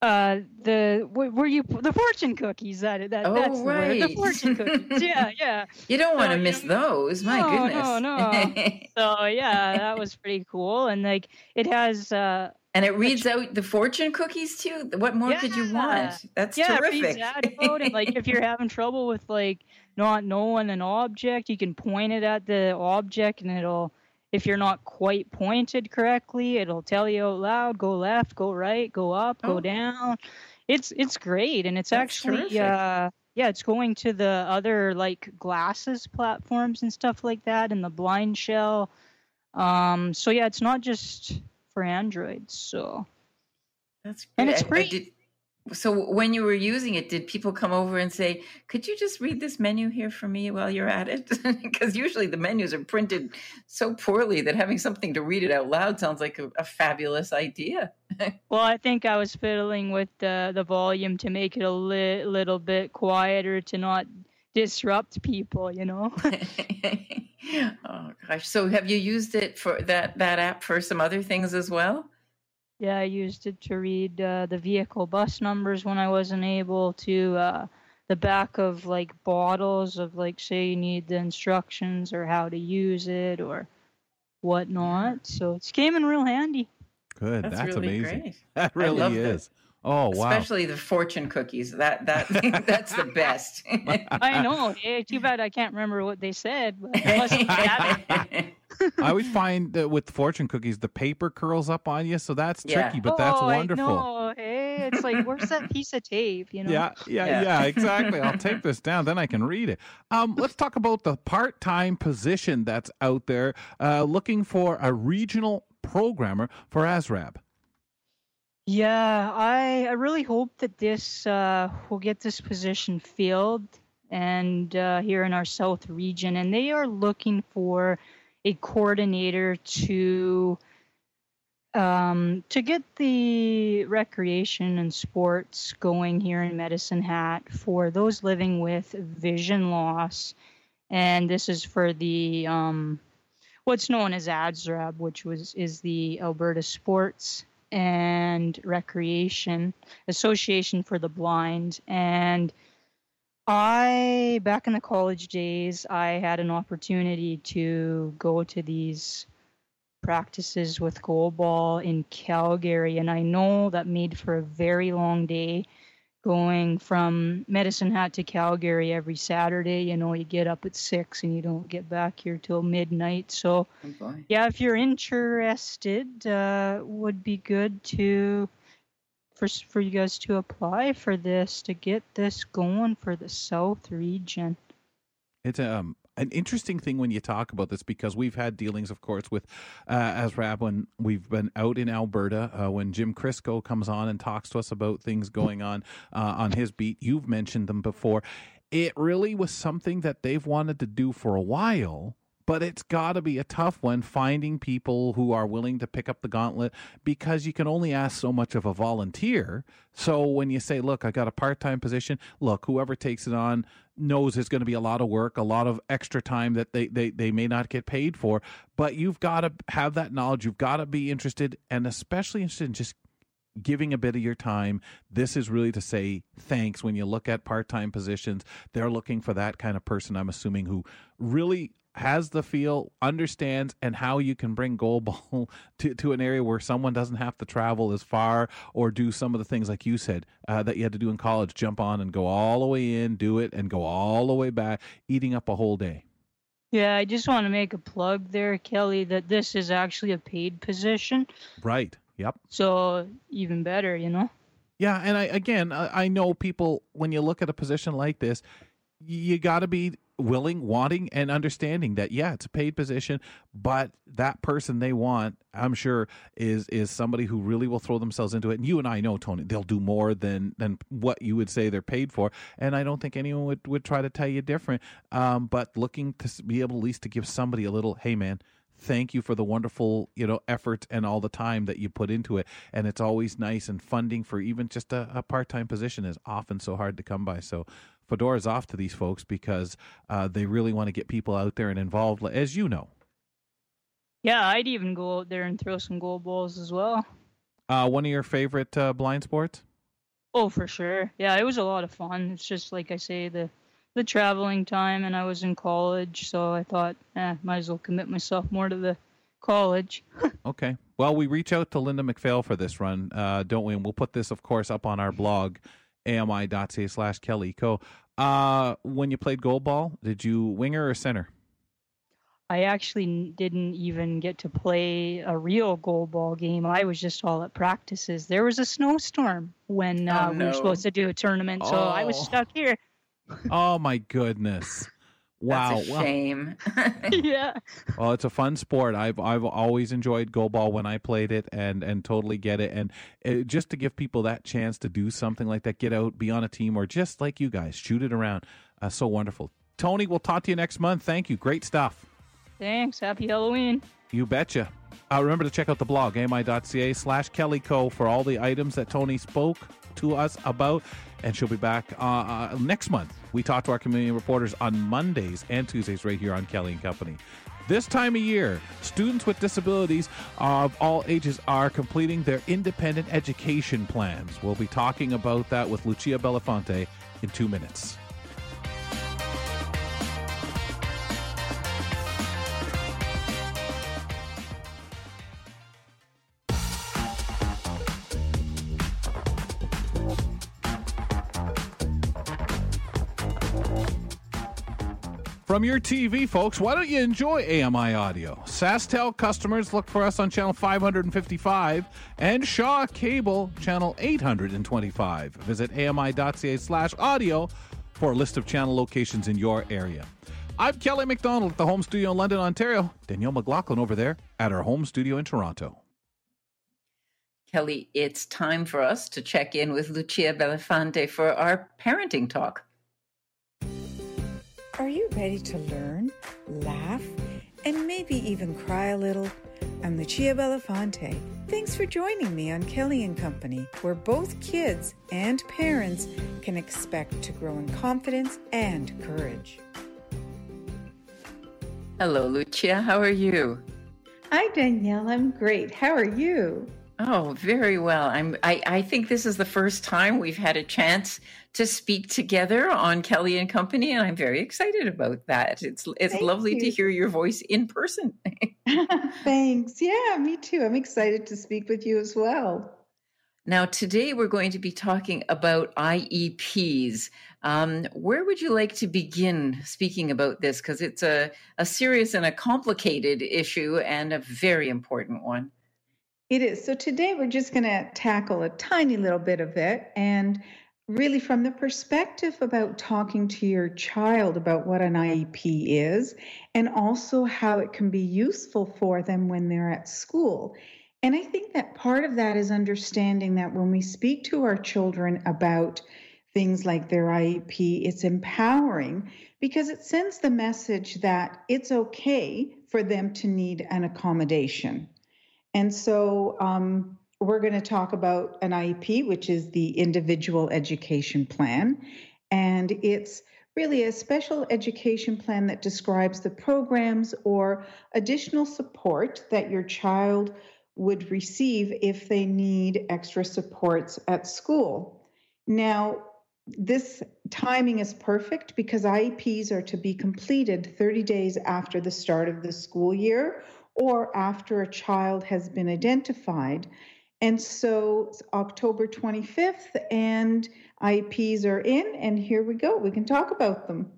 uh, the were you the fortune cookies? That that oh, that's right. the, the fortune cookies. Yeah, yeah. You don't want So, to miss those. My no, goodness. no, no. so yeah, that was pretty cool. And like it has uh, and it reads out the fortune cookies too. What more could you want? That's yeah, terrific. reads that out, and like if you're having trouble with like not knowing an object, you can point it at the object, and it'll. If you're not quite pointed correctly, it'll tell you out loud, go left, go right, go up, Oh. go down. It's it's great, and it's That's actually uh yeah, it's going to the other like glasses platforms and stuff like that, and the BlindShell. Um, so yeah, it's not just for Android. So That's great. And great. it's I- I did- so when you were using it, did people come over and say, "Could you just read this menu here for me while you're at it?" Because usually the menus are printed so poorly that having something to read it out loud sounds like a, a fabulous idea. Well, I think I was fiddling with the the volume to make it a li- little bit quieter to not disrupt people, you know. oh gosh! So have you used it for that that app for some other things as well? yeah, I used it to read uh, the vehicle bus numbers when I wasn't able to. Uh, the back of like bottles of like say you need the instructions or how to use it or whatnot. So it's came in real handy. Good. That's That's, really amazing. great. That really love is. Oh wow. Especially the fortune cookies. That that that's the best. I know. Hey, too bad I can't remember what they said. But I must have had it. I always find that with fortune cookies, the paper curls up on you, so that's Yeah. tricky, but that's oh, wonderful. I know. Hey, it's like where's that piece of tape? You know. Yeah, yeah, Yeah. yeah, exactly. I'll take this down, then I can read it. Um, let's talk about the part-time position that's out there, uh, looking for a regional programmer for ASRAB. Yeah, I I really hope that this uh, will get this position filled and uh, here in our south region, and they are looking for a coordinator to um, to get the recreation and sports going here in Medicine Hat for those living with vision loss, and this is for the um, what's known as ADSRAB, which was is the Alberta Sports and Recreation Association for the Blind, and I back in the college days, I had an opportunity to go to these practices with goalball in Calgary, and I know that made for a very long day going from Medicine Hat to Calgary every Saturday. You know, you get up at six and you don't get back here till midnight. So, Oh, yeah, if you're interested, uh, would be good to for for you guys to apply for this to get this going for the South region. It's um an interesting thing when you talk about this because we've had dealings, of course, with uh, ASRAB when we've been out in Alberta. Uh, when Jim Crisco comes on and talks to us about things going on uh, on his beat, you've mentioned them before. It really was something that they've wanted to do for a while. But it's got to be a tough one finding people who are willing to pick up the gauntlet because you can only ask so much of a volunteer. So when you say, look, I got a part time position, look, whoever takes it on knows there's going to be a lot of work, a lot of extra time that they, they, they may not get paid for. But you've got to have that knowledge. You've got to be interested and especially interested in just giving a bit of your time. This is really to say thanks. When you look at part time positions, they're looking for that kind of person, I'm assuming, who really has the feel, understands, and how you can bring goalball to, to an area where someone doesn't have to travel as far or do some of the things like you said uh, that you had to do in college jump on and go all the way in, do it, and go all the way back, eating up a whole day. Yeah, I just want to make a plug there, Kelly, that this is actually a paid position. Right. Yep. So even better, you know? Yeah, and I again, I, I know people when you look at a position like this, you got to be willing, wanting, and understanding that yeah, it's a paid position, but that person they want, I'm sure, is is somebody who really will throw themselves into it. And you and I know, Tony, they'll do more than than what you would say they're paid for. And I don't think anyone would would try to tell you different. Um, but looking to be able at least to give somebody a little, hey man, thank you for the wonderful you know effort and all the time that you put into it and it's always nice and funding for even just a, a part-time position is often so hard to come by so fedora's off to these folks because uh, they really want to get people out there and involved as you know Yeah, I'd even go out there and throw some goal balls as well. uh, one of your favorite uh, blind sports Oh, for sure. Yeah, it was a lot of fun. It's just like I say, the the traveling time, and I was in college, so I thought, eh, might as well commit myself more to the college. Okay. Well, we reach out to Linda McPhail for this run, uh, don't we? And we'll put this, of course, up on our blog, ami.ca slash Kelly Co. Uh, when you played goalball, did you winger or center? I actually didn't even get to play a real goal ball game. I was just all at practices. There was a snowstorm when uh, Oh, we were supposed to do a tournament, so I was Oh. stuck here. Oh, my goodness. Wow. That's a shame. yeah. Well, it's a fun sport. I've I've always enjoyed goalball when I played it, and and totally get it. And uh just to give people that chance to do something like that, get out, be on a team, or just like you guys, shoot it around. Uh, so wonderful. Tony, we'll talk to you next month. Thank you. Great stuff. Thanks. Happy Halloween. You betcha. Uh, remember to check out the blog, ami.ca slash Kelly Co. for all the items that Tony spoke to us about. And she'll be back uh, uh, next month. We talk to our community reporters on Mondays and Tuesdays right here on Kelly and Company. This time of year, students with disabilities of all ages are completing their independent education plans. We'll be talking about that with Lucia Belafonte in two minutes. From your TV, folks, why don't you enjoy AMI audio? SaskTel customers look for us on channel 555 and Shaw Cable channel 825. Visit ami.ca slash audio for a list of channel locations in your area. I'm Kelly McDonald at the home studio in London, Ontario. Danielle McLaughlin over there at our home studio in Toronto. Kelly, it's time for us to check in with Lucia Belafonte for our parenting talk. Are you ready to learn, laugh, and maybe even cry a little. I'm Lucia Belafonte. Thanks for joining me on Kelly and Company, where both kids and parents can expect to grow in confidence and courage. Hello, Lucia. How are you? Hi, Danielle. I'm great. How are you? Oh, very well. I'm. I, I think this is the first time we've had a chance to speak together on Kelly and Company, and I'm very excited about that. It's it's Thank lovely you. to hear your voice in person. Thanks. Yeah, me too. I'm excited to speak with you as well. Now, today we're going to be talking about IEPs. Um, where would you like to begin speaking about this? Because it's a, a serious and a complicated issue and a very important one. It is. So today we're just going to tackle a tiny little bit of it and really from the perspective about talking to your child about what an IEP is and also how it can be useful for them when they're at school. And I think that part of that is understanding that when we speak to our children about things like their IEP, it's empowering because it sends the message that it's okay for them to need an accommodation. And so um, we're going to talk about an IEP, which is the Individual Education Plan. And it's really a special education plan that describes the programs or additional support that your child would receive if they need extra supports at school. Now, this timing is perfect because IEPs are to be completed 30 days after the start of the school year or after a child has been identified. And so it's October 25th, and IEPs are in, and here we go. We can talk about them.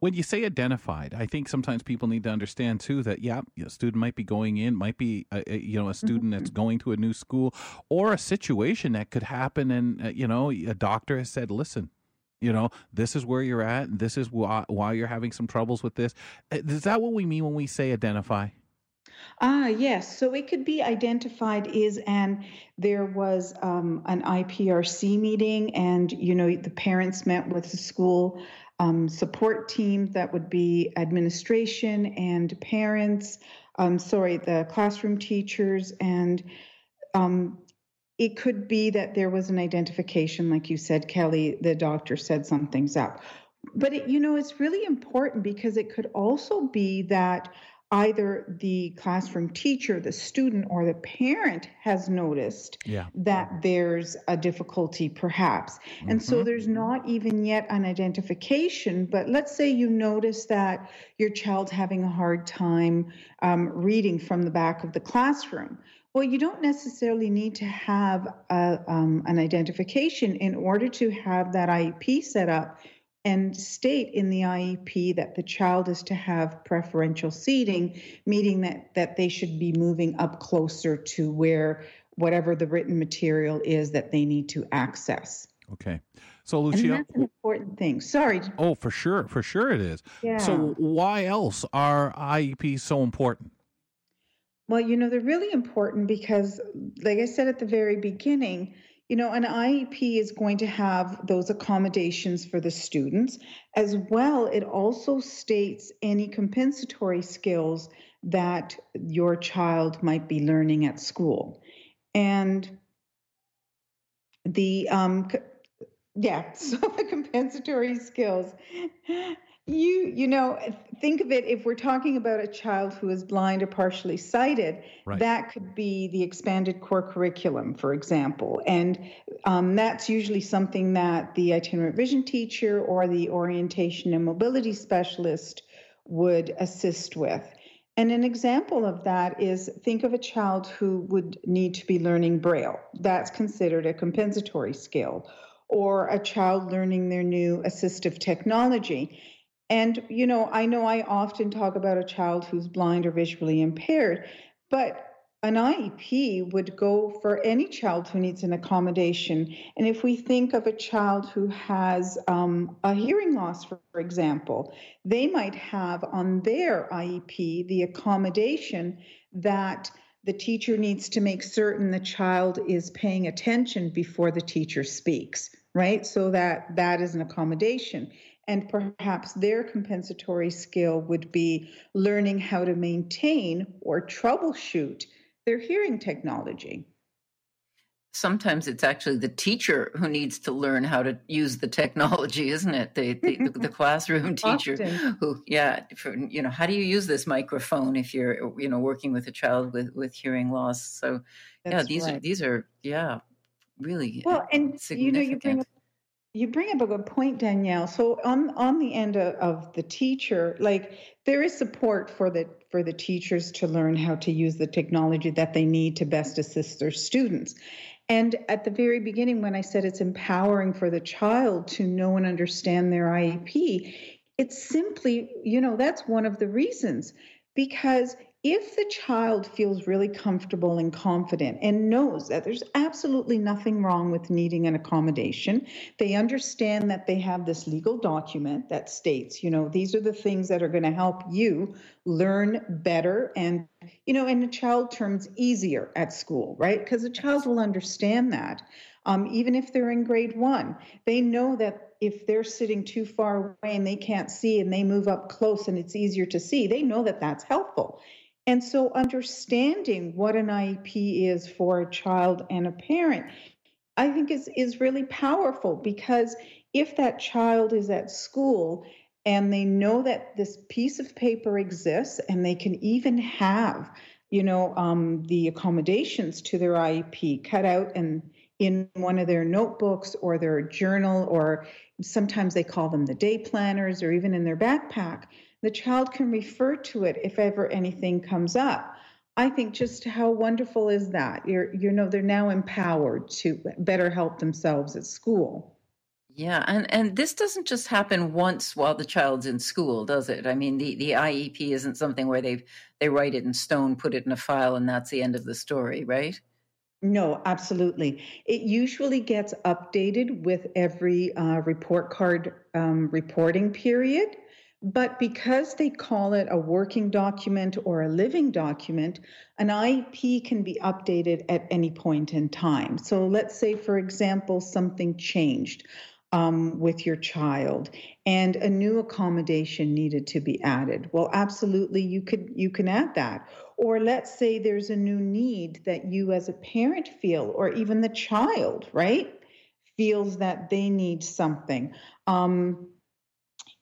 When you say identified, I think sometimes people need to understand too that yeah, a student might be going in, might be a, a, you know a student that's going to a new school, or a situation that could happen, and uh, you know a doctor has said, listen, you know this is where you're at, and this is why why you're having some troubles with this. Uh, Is that what we mean when we say identify? Ah, yes. So it could be identified is, and there was um, an IPRC meeting, and you know the parents met with the school um, support team that would be administration and parents. Um, sorry, the classroom teachers, and um, it could be that there was an identification, like you said, Kelly. The doctor said something's up, but it, you know it's really important because it could also be that either the classroom teacher, the student, or the parent has noticed Yeah. that there's a difficulty, perhaps. And so Mhm. there's not even yet an identification, but let's say you notice that your child's having a hard time um, reading from the back of the classroom. Well, you don't necessarily need to have a, um, an identification in order to have that IEP set up and state in the IEP that the child is to have preferential seating, meaning that, that they should be moving up closer to where whatever the written material is that they need to access. Okay, so And Lucia. that's an important thing. Sorry. Oh, for sure, for sure it is. Yeah. So why else are IEPs so important? Well, you know, they're really important because, like I said at the very beginning, you know, an IEP is going to have those accommodations for the students. As well, it also states any compensatory skills that your child might be learning at school. And the, um, yeah, so the compensatory skills. You, you know, think of it if we're talking about a child who is blind or partially sighted, Right. that could be the expanded core curriculum, for example. And um, that's usually something that the itinerant vision teacher or the orientation and mobility specialist would assist with. And an example of that is think of a child who would need to be learning Braille. That's considered a compensatory skill. Or a child learning their new assistive technology. And, you know, I know I often talk about a child who's blind or visually impaired, but an IEP would go for any child who needs an accommodation. And if we think of a child who has um, a hearing loss, for, for example, they might have on their IEP the accommodation that the teacher needs to make certain the child is paying attention before the teacher speaks, right? So that that is an accommodation. And perhaps their compensatory skill would be learning how to maintain or troubleshoot their hearing technology sometimes it's actually the teacher who needs to learn how to use the technology isn't it the the, the classroom teacher Often. who yeah for, you know how do you use this microphone if you're you know working with a child with with hearing loss so That's yeah these right. are these are yeah really well and you know you bring up you bring up a good point, Danielle. So on on the end of, of, the teacher, like there is support for the for the teachers to learn how to use the technology that they need to best assist their students. And at the very beginning, when I said it's empowering for the child to know and understand their IEP, it's simply, you know, that's one of the reasons. Because if the child feels really comfortable and confident and knows that there's absolutely nothing wrong with needing an accommodation, they understand that they have this legal document that states, you know, these are the things that are going to help you learn better and, you know, and the child turns easier at school, right? Because the child will understand that. Um, even if they're in grade one, they know that if they're sitting too far away and they can't see and they move up close and it's easier to see, they know that that's helpful. And so, understanding what an IEP is for a child and a parent, I think is, is really powerful because if that child is at school and they know that this piece of paper exists and they can even have, you know, um, the accommodations to their IEP cut out and in one of their notebooks or their journal, or sometimes they call them the day planners, or even in their backpack the child can refer to it if ever anything comes up. I think just how wonderful is that? You're, you know, they're now empowered to better help themselves at school. Yeah, and and this doesn't just happen once while the child's in school, does it? I mean, the the IEP isn't something where they they write it in stone, put it in a file, and that's the end of the story, right? No, absolutely. It usually gets updated with every uh, report card um, reporting period. But because they call it a working document or a living document, an IEP can be updated at any point in time. So let's say, for example, something changed um, with your child and a new accommodation needed to be added. Well, absolutely, you could you can add that. Or let's say there's a new need that you as a parent feel, or even the child, right, feels that they need something. Um,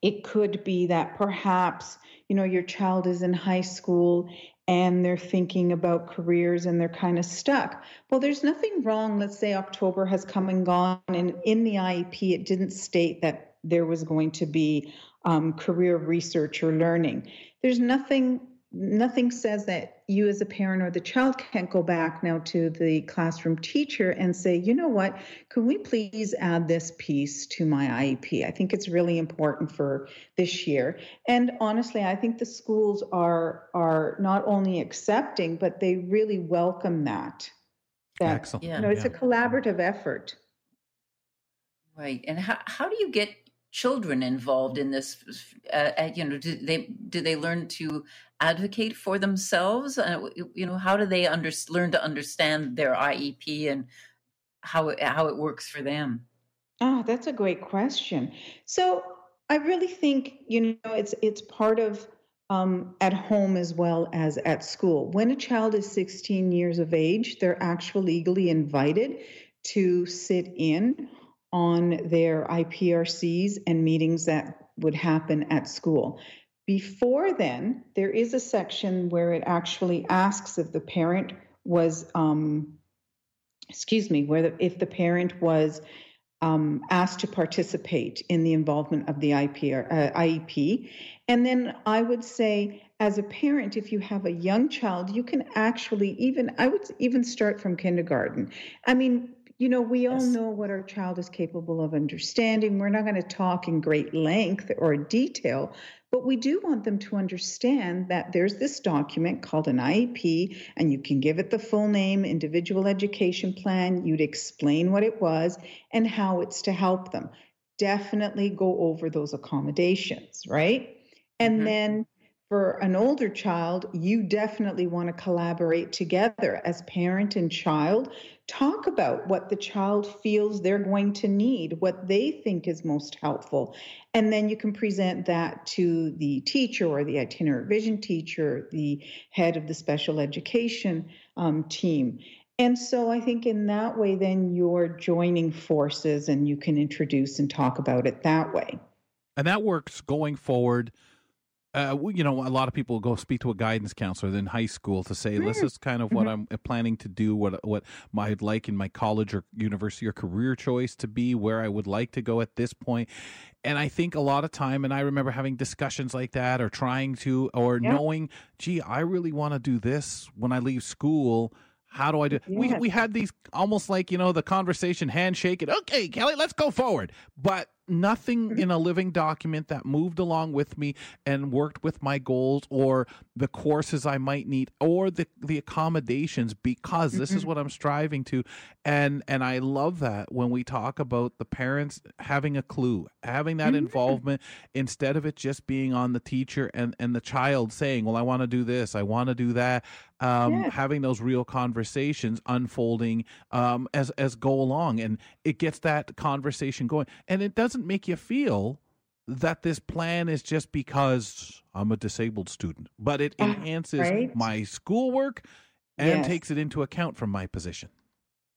it could be that perhaps, you know, your child is in high school and they're thinking about careers and they're kind of stuck. Well, there's nothing wrong. Let's say October has come and gone, and in the IEP, it didn't state that there was going to be um, career research or learning. There's nothing nothing says that you as a parent or the child can't go back now to the classroom teacher and say, you know what, can we please add this piece to my IEP? I think it's really important for this year. And honestly, I think the schools are are not only accepting, but they really welcome that. that Excellent. You know, it's yeah. a collaborative effort. Right. And how, how do you get children involved in this uh, uh, you know do they do they learn to advocate for themselves? Uh, you know how do they under, learn to understand their iep and how it, how it works for them? Oh that's a great question. So i really think you know it's it's part of um, at home as well as at school. When a child is 16 years of age they're actually legally invited to sit in on their IPRCs and meetings that would happen at school. Before then, there is a section where it actually asks if the parent was, um, excuse me, where the, if the parent was um, asked to participate in the involvement of the IPR, uh, IEP. And then I would say, as a parent, if you have a young child, you can actually even, I would even start from kindergarten. I mean, you know, we all know what our child is capable of understanding. We're not going to talk in great length or detail, but we do want them to understand that there's this document called an IEP, and you can give it the full name, individual education plan. You'd explain what it was and how it's to help them. Definitely go over those accommodations, right? And mm-hmm. then for an older child, you definitely want to collaborate together as parent and child. Talk about what the child feels they're going to need, what they think is most helpful. And then you can present that to the teacher or the itinerant vision teacher, the head of the special education um, team. And so I think in that way, then you're joining forces and you can introduce and talk about it that way. And that works going forward uh, you know, a lot of people go speak to a guidance counselor in high school to say, "This is kind of what mm-hmm. I'm uh, planning to do, what what I'd like in my college or university or career choice to be, where I would like to go at this point." And I think a lot of time, and I remember having discussions like that, or trying to, or yeah. knowing, "Gee, I really want to do this when I leave school." How do I do? Yes. We we had these almost like you know the conversation handshake and okay, Kelly, let's go forward. But nothing in a living document that moved along with me and worked with my goals or the courses I might need or the the accommodations because this is what I'm striving to and and I love that when we talk about the parents having a clue having that mm-hmm. involvement instead of it just being on the teacher and and the child saying well I want to do this I want to do that um, yeah. having those real conversations unfolding um, as as go along and it gets that conversation going and it doesn't doesn't make you feel that this plan is just because I'm a disabled student, but it ah, enhances right? my schoolwork and yes. takes it into account from my position.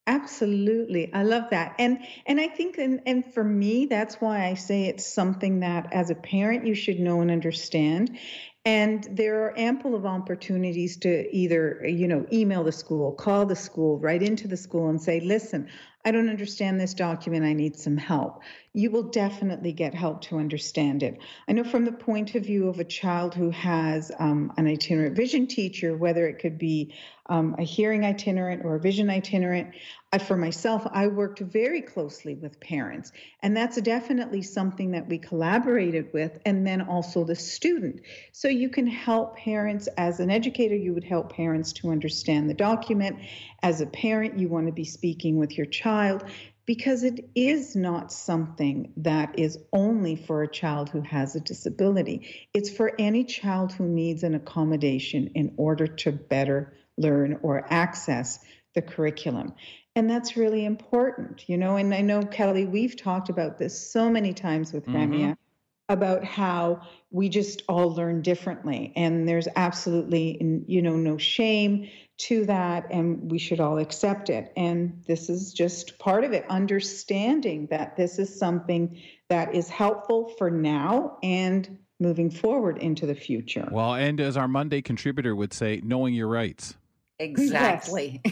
Absolutely. I love that. And and I think and and for me that's why I say it's something that as a parent you should know and understand. And there are ample of opportunities to either, you know, email the school, call the school, write into the school and say, listen, I don't understand this document. I need some help. You will definitely get help to understand it. I know from the point of view of a child who has um, an itinerant vision teacher, whether it could be um, a hearing itinerant or a vision itinerant, for myself, I worked very closely with parents. And that's definitely something that we collaborated with, and then also the student. So you can help parents, as an educator, you would help parents to understand the document. As a parent, you want to be speaking with your child because it is not something that is only for a child who has a disability. It's for any child who needs an accommodation in order to better learn or access the curriculum. And that's really important, you know. And I know, Kelly, we've talked about this so many times with mm-hmm. Ramya about how we just all learn differently. And there's absolutely, you know, no shame to that. And we should all accept it. And this is just part of it, understanding that this is something that is helpful for now and moving forward into the future. Well, and as our Monday contributor would say, knowing your rights. Exactly.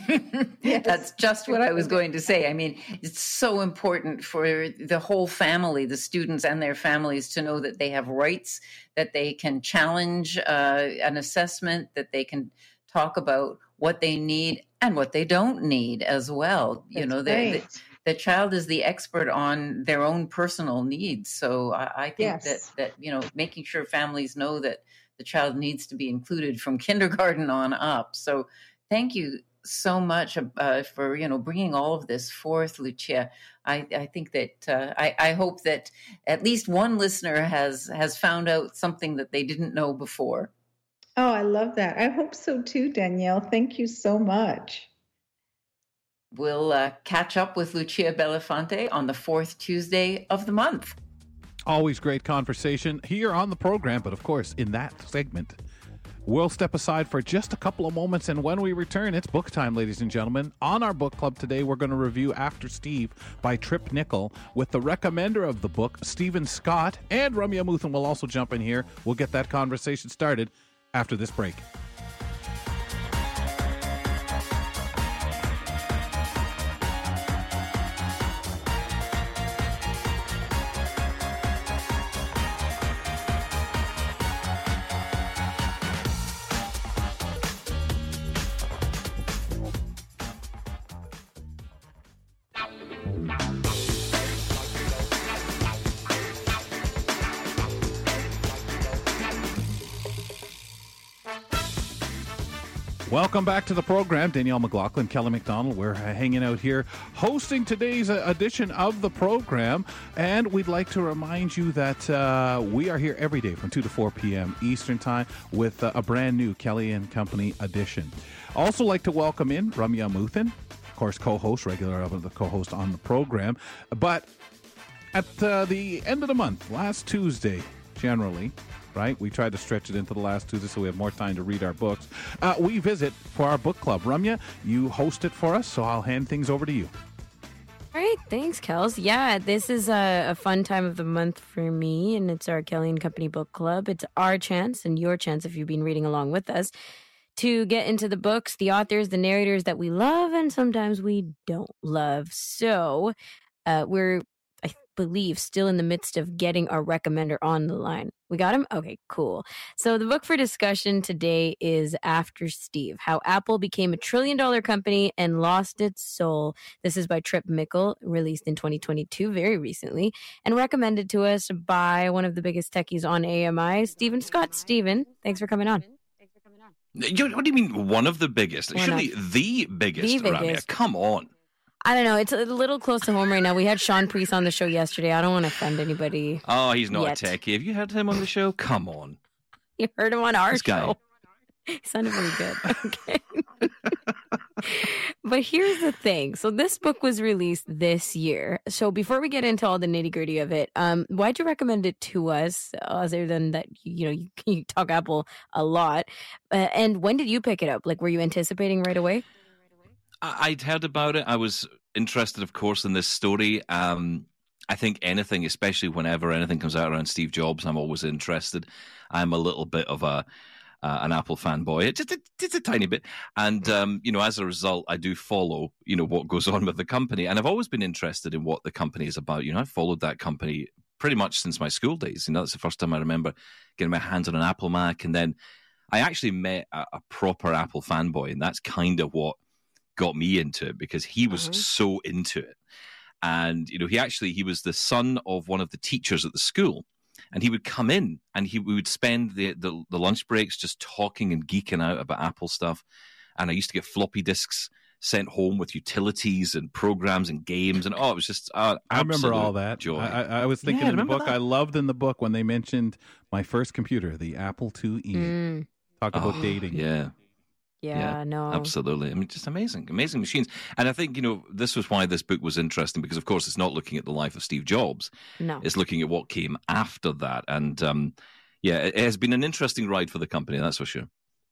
Yes. That's just what I was going to say. I mean, it's so important for the whole family, the students and their families, to know that they have rights, that they can challenge uh, an assessment, that they can talk about what they need and what they don't need as well. That's you know, the, the, the, child is the expert on their own personal needs. So I, I think yes. that that you know, making sure families know that the child needs to be included from kindergarten on up. So thank you so much uh, for you know bringing all of this forth, Lucia. I, I think that uh, I, I, hope that at least one listener has has found out something that they didn't know before. Oh, I love that. I hope so too, Danielle. Thank you so much. We'll uh, catch up with Lucia Belafonte on the fourth Tuesday of the month. Always great conversation here on the program, but of course in that segment We'll step aside for just a couple of moments, and when we return, it's book time, ladies and gentlemen. On our book club today, we're going to review After Steve by Tripp Mickle with the recommender of the book, Steven Scott, and Ramya Amuthan will also jump in here. We'll get that conversation started after this break. Welcome back to the program. Danielle McLaughlin, Kelly McDonald. We're hanging out here hosting today's uh, edition of the program. And we'd like to remind you that uh, we are here every day from 2 to 4 p.m. Eastern Time with uh, a brand new Kelly and Company edition. Also, like to welcome in Ramya Muthan, of course, co host, regular of the co host on the program. But at uh, the end of the month, last Tuesday, generally, right? We tried to stretch it into the last Tuesday so we have more time to read our books. Uh, we visit for our book club. Ramya, you host it for us, so I'll hand things over to you. All right, thanks, Kels. Yeah, this is a, a, fun time of the month for me, and it's our Kelly and Company Book Club. It's our chance and your chance if you've been reading along with us to get into the books, the authors, the narrators that we love, and sometimes we don't love. So uh, we're believe, still in the midst of getting our recommender on the line. We got him? Okay, cool. So the book for discussion today is After Steve How Apple Became a Trillion Dollar Company and Lost Its Soul. This is by Tripp Mickle, released in 2022, very recently, and recommended to us by one of the biggest techies on AMI, Steven Scott. Steven, thanks for coming on. Thanks for coming on. What do you mean, one of the biggest? One Surely of, the biggest, the biggest. Come on. I don't know. It's a little close to home right now. We had Shaun Preece on the show yesterday. I don't want to offend anybody. Oh, he's not yet. a techie. Have you had him on the show? Come on. You heard him on our this show. He sounded really good. Okay. but here's the thing. So this book was released this year. So before we get into all the nitty gritty of it, um, why'd you recommend it to us? Other than that, you know, you, you talk Apple a lot. Uh, and when did you pick it up? Like, were you anticipating right away? I'd heard about it. I was interested, of course, in this story. Um, I think anything, especially whenever anything comes out around Steve Jobs, I'm always interested. I'm a little bit of a uh, an Apple fanboy, just a, just a tiny bit, and um, you know, as a result, I do follow you know what goes on with the company, and I've always been interested in what the company is about. You know, I've followed that company pretty much since my school days. You know, that's the first time I remember getting my hands on an Apple Mac, and then I actually met a, a proper Apple fanboy, and that's kind of what got me into it because he was mm-hmm. so into it. And, you know, he actually, he was the son of one of the teachers at the school. And he would come in and he we would spend the, the, the lunch breaks just talking and geeking out about Apple stuff. And I used to get floppy disks sent home with utilities and programs and games and oh it was just uh, i remember all that joy. I, I was thinking yeah, in the book that? i loved in the book when they mentioned my first computer the apple IIe mm. talk about oh, dating yeah yeah, yeah, no. Absolutely. I mean, just amazing, amazing machines. And I think, you know, this was why this book was interesting because, of course, it's not looking at the life of Steve Jobs. No. It's looking at what came after that. And um, yeah, it has been an interesting ride for the company, that's for sure.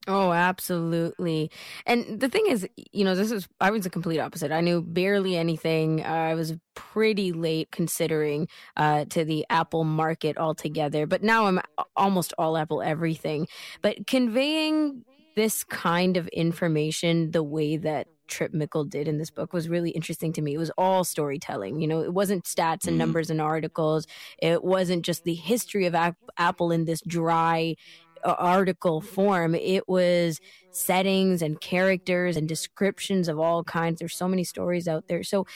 Oh, absolutely. And the thing is, you know, this is, I was the complete opposite. I knew barely anything. I was pretty late considering uh, to the Apple market altogether, but now I'm almost all Apple everything. But conveying this kind of information, the way that Tripp Mickle did in this book was really interesting to me. It was all storytelling. You know, it wasn't stats and mm. numbers and articles. It wasn't just the history of Apple in this dry uh, article form. It was settings and characters and descriptions of all kinds. There's so many stories out there. So,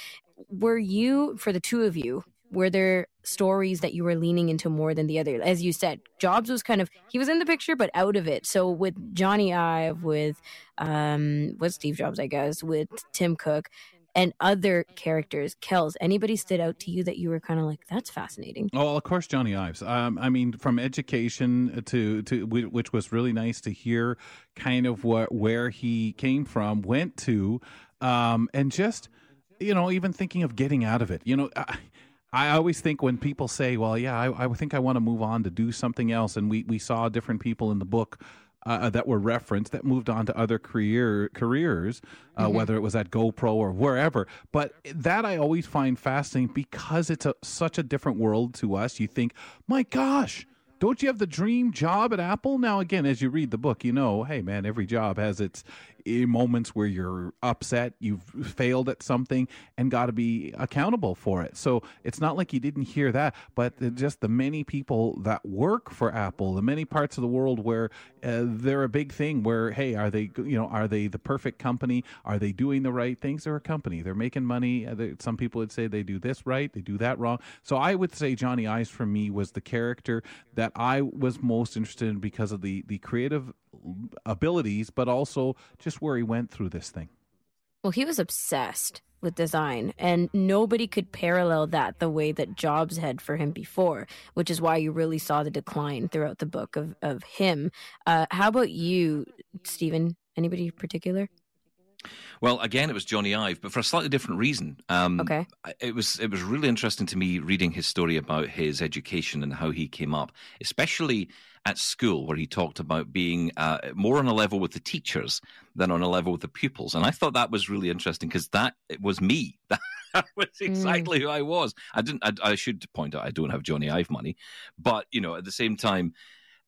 were you, for the two of you, were there stories that you were leaning into more than the other? As you said, Jobs was kind of he was in the picture but out of it. So with Jony Ive, with um, with Steve Jobs, I guess, with Tim Cook, and other characters, Kels, anybody stood out to you that you were kind of like, that's fascinating? Oh, of course, Jony Ives. Um, I mean, from education to to which was really nice to hear, kind of what where he came from, went to, um, and just you know, even thinking of getting out of it. You know. I, I always think when people say, "Well, yeah, I, I think I want to move on to do something else," and we we saw different people in the book uh, that were referenced that moved on to other career careers, uh, mm-hmm. whether it was at GoPro or wherever. But that I always find fascinating because it's a, such a different world to us. You think, my gosh. Don't you have the dream job at Apple? Now, again, as you read the book, you know, hey, man, every job has its moments where you're upset, you've failed at something, and got to be accountable for it. So it's not like you didn't hear that, but just the many people that work for Apple, the many parts of the world where uh, they're a big thing. Where hey, are they you know are they the perfect company? Are they doing the right things? They're a company. They're making money. Uh, some people would say they do this right, they do that wrong. So I would say Jony Ive for me was the character that I was most interested in because of the the creative abilities, but also just where he went through this thing. Well, he was obsessed with design, and nobody could parallel that the way that Jobs had for him before, which is why you really saw the decline throughout the book of, of him. Uh, how about you, Steven? Anybody particular? Well, again, it was Jony Ive, but for a slightly different reason. Um, okay. It was it was really interesting to me reading his story about his education and how he came up, especially at school, where he talked about being uh, more on a level with the teachers than on a level with the pupils. And I thought that was really interesting because that it was me. That was Hmm. exactly mm. who I was. I didn't. I, I, should point out I don't have Jony Ive money, but you know, at the same time,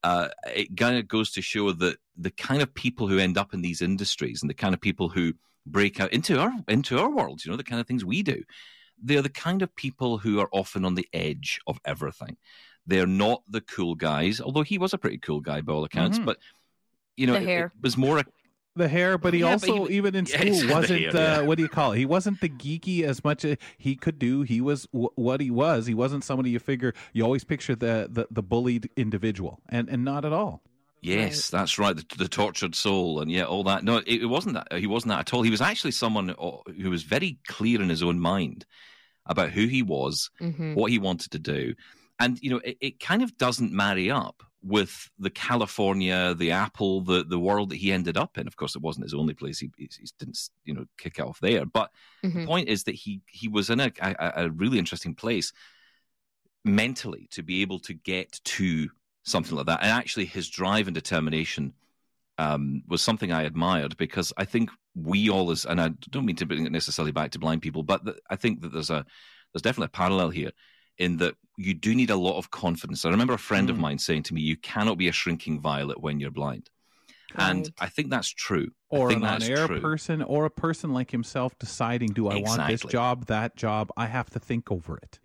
uh, it kind of goes to show that the kind of people who end up in these industries and the kind of people who break out into our into our world, you know, the kind of things we do, they're the kind of people who are often on the edge of everything. They're not the cool guys, although he was a pretty cool guy by all accounts. Mm-hmm. But you know, it, it was more. A, the hair, but he Yeah, but also he- even in school he's got the wasn't hair, uh, yeah. what do you call it? He wasn't the geeky as much as he could do. He was w- what he was. He wasn't somebody you figure you always picture the the, the bullied individual, and and not at all. Yes, that's right. The, the tortured soul, and yeah, all that. No, it, it wasn't that. He wasn't that at all. He was actually someone uh, who was very clear in his own mind about who he was, Mhm. what he wanted to do, and you know, it, it kind of doesn't marry up with the California, the Apple, the the world that he ended up in. Of course, it wasn't his only place. He, he, he didn't, you know, kick off there. But the Mhm. point is that he he was in a, a, a really interesting place mentally to be able to get to something like that. And actually, his drive and determination um, was something I admired because I think we all, as and I don't mean to bring it necessarily back to blind people, but th- I think that there's a there's definitely a parallel here in that you do need a lot of confidence. I remember a friend of Mm. mine saying to me, "You cannot be a shrinking violet when you're blind," and I think that's true. Or think an on-air person, or a person like himself deciding, do I want this job, that job? I have to think over it.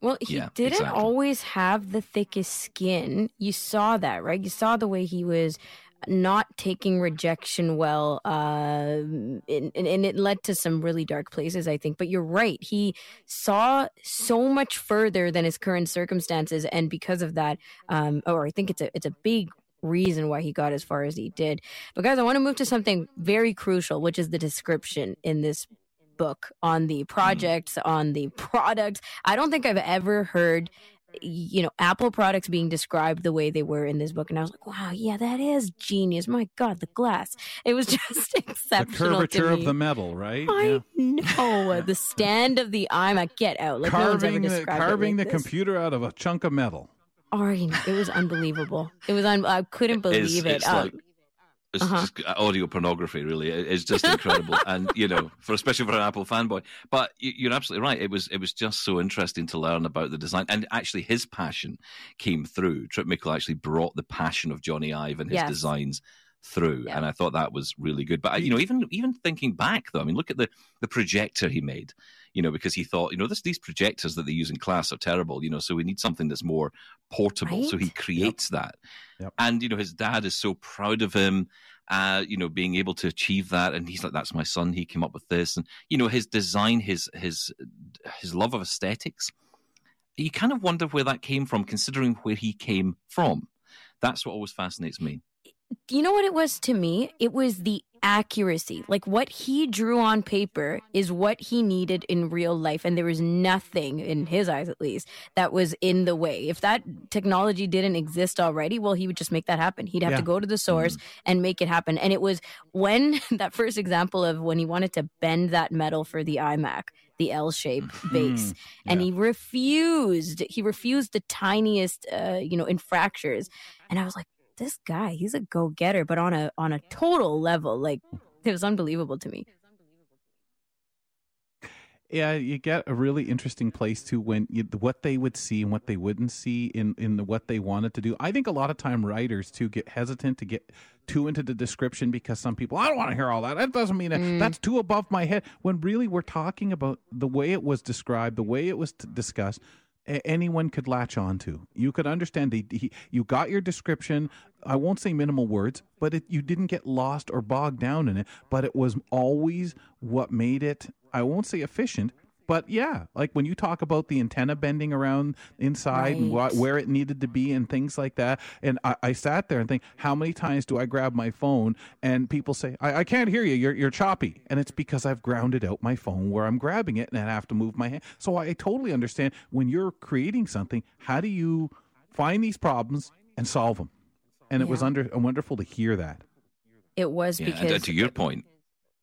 Well, he Yeah, didn't exactly. always have the thickest skin. You saw that, right? You saw the way he was not taking rejection well, uh, and, and, it led to some really dark places, I think. But you're right. He saw so much further than his current circumstances, and because of that, um, or I think it's a it's a big reason why he got as far as he did. But guys, I want to move to something very crucial, which is the description in this book on the projects, on the products. I don't think I've ever heard you know apple products being described the way they were in this book and i was like wow yeah that is genius my god the glass it was just exceptional. The exceptional curvature to of the metal, right? I know the stand of the iMac. Get out! Like no carving the, it carving like the this. computer out of a chunk of metal. Ari, it was unbelievable. It was. Un- I couldn't believe It's- it. it's Um, like- It's Uh-huh. just audio pornography, really. It- It's just incredible, and you know, for especially for an Apple fanboy. But you- you're absolutely right. It was it was just so interesting to learn about the design, and actually, his passion came through. Tripp Mickle actually brought the passion of Jony Ive and his Yes. designs through, Yeah. and I thought that was really good. But you know, even even thinking back though, I mean, look at the the projector he made. You know, because he thought, you know, this, these projectors that they use in class are terrible. You know, so we need something that's more portable. So he Right? creates that Yep. and you know his dad is so proud of him uh you know being able to achieve that and he's like that's my son he came up with this and you know his design his his his love of aesthetics you kind of wonder where that came from considering where he came from that's what always fascinates me you know what it was to me? It was the accuracy. Like what he drew on paper is what he needed in real life. And there was nothing, in his eyes at least, that was in the way. If that technology didn't exist already, well, he would just make that happen. He'd have Yeah. to go to the source and make it happen. And it was when that first example of when he wanted to bend that metal for the iMac, the L shape base, and yeah. he refused. He refused the tiniest, uh, you know, infractures. And I was like, this guy, he's a go getter, but on a on a total level, like it was unbelievable to me. Yeah, you get a really interesting place to when you, what they would see and what they wouldn't see in in the, what they wanted to do. I think a lot of time writers too get hesitant to get too into the description because some people I don't want to hear all that. That doesn't mean that Mm. that's too above my head. When really we're talking about the way it was described, the way it was t- discussed. Anyone could latch on to. You could understand. He, you got your description. I won't say minimal words, but it, you didn't get lost or bogged down in it. But it was always what made it. I won't say efficient, But yeah, like when you talk about the antenna bending around inside and Right. wh- where it needed to be and things like that, and I, I sat there and think, how many times do I grab my phone and people say, I, I can't hear you, you're you're choppy, and it's because I've grounded out my phone where I'm grabbing it and I have to move my hand. So I totally understand when you're creating something, how do you find these problems and solve them? And it was under wonderful to hear that. It was Yeah, because uh, to your point,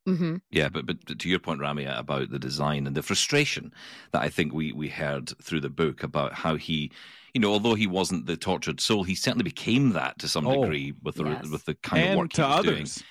hmm Yeah, but but to your point, Ramya, about the design and the frustration that I think we we heard through the book about how he, you know, although he wasn't the tortured soul, he certainly became that to some Oh, degree with the yes. with the kind and of work to he was doing. others.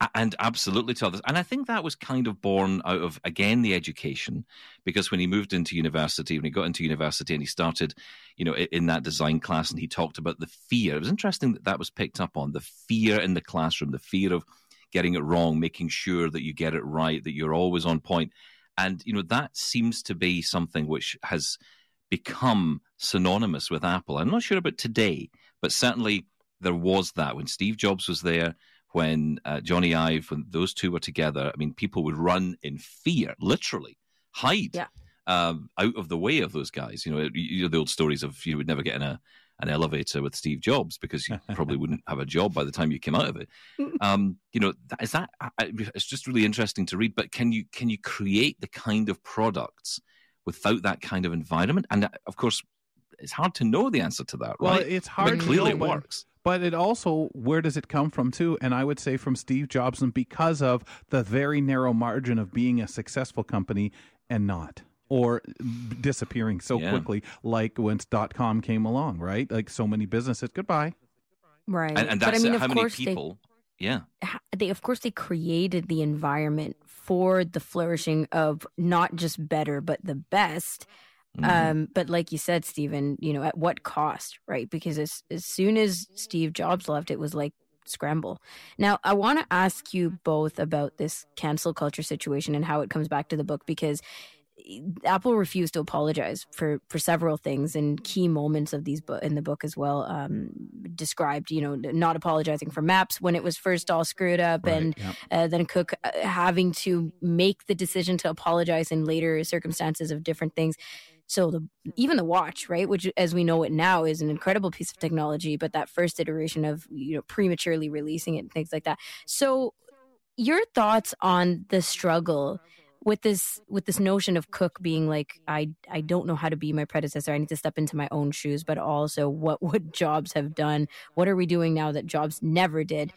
A- and absolutely to others. And I think that was kind of born out of again the education, because when he moved into university, when he got into university and he started, you know, in that design class, and he talked about the fear. It was interesting that that was picked up on the fear in the classroom, the fear of getting it wrong, making sure that you get it right, that you're always on point, and you know that seems to be something which has become synonymous with Apple. I'm not sure about today, but certainly there was that when Steve Jobs was there, when uh, Jony Ive, when those two were together. I mean, people would run in fear, literally hide Yeah. um, out of the way of those guys. You know, you you know the old stories of you would never get in a an elevator with Steve Jobs because you probably wouldn't have a job by the time you came out of it. Um, you know, is that I- I- it's just really interesting to read. But can you can you create the kind of products without that kind of environment? And uh, of course, it's hard to know the answer to that. Well, right? it's hard But to clearly know, it works. But it also, where does it come from too? And I would say from Steve Jobs, and because of the very narrow margin of being a successful company and not, or disappearing so Yeah. quickly, like when dot com came along, right? Like so many businesses, goodbye. right. And, and but that's I mean, uh, of how many course they. Yeah. they of course they created the environment for the flourishing of not just better but the best Mhm. um but like you said Steven you know at what cost right because as as soon as Steve Jobs left it was like scramble now i want to ask you both about this cancel culture situation and how it comes back to the book because Apple refused to apologize for for several things and key moments of these book in the book as well. Um, described, you know, not apologizing for maps when it was first all screwed up, and Right, uh, then Cook uh, having to make the decision to apologize in later circumstances of different things. So the even the watch, right, which as we know it now is an incredible piece of technology, but that first iteration of you know prematurely releasing it and things like that. So your thoughts on the struggle with this with this notion of cook being like i i don't know how to be my predecessor. I need to step into my own shoes but also what would jobs have done what are we doing now that jobs never did?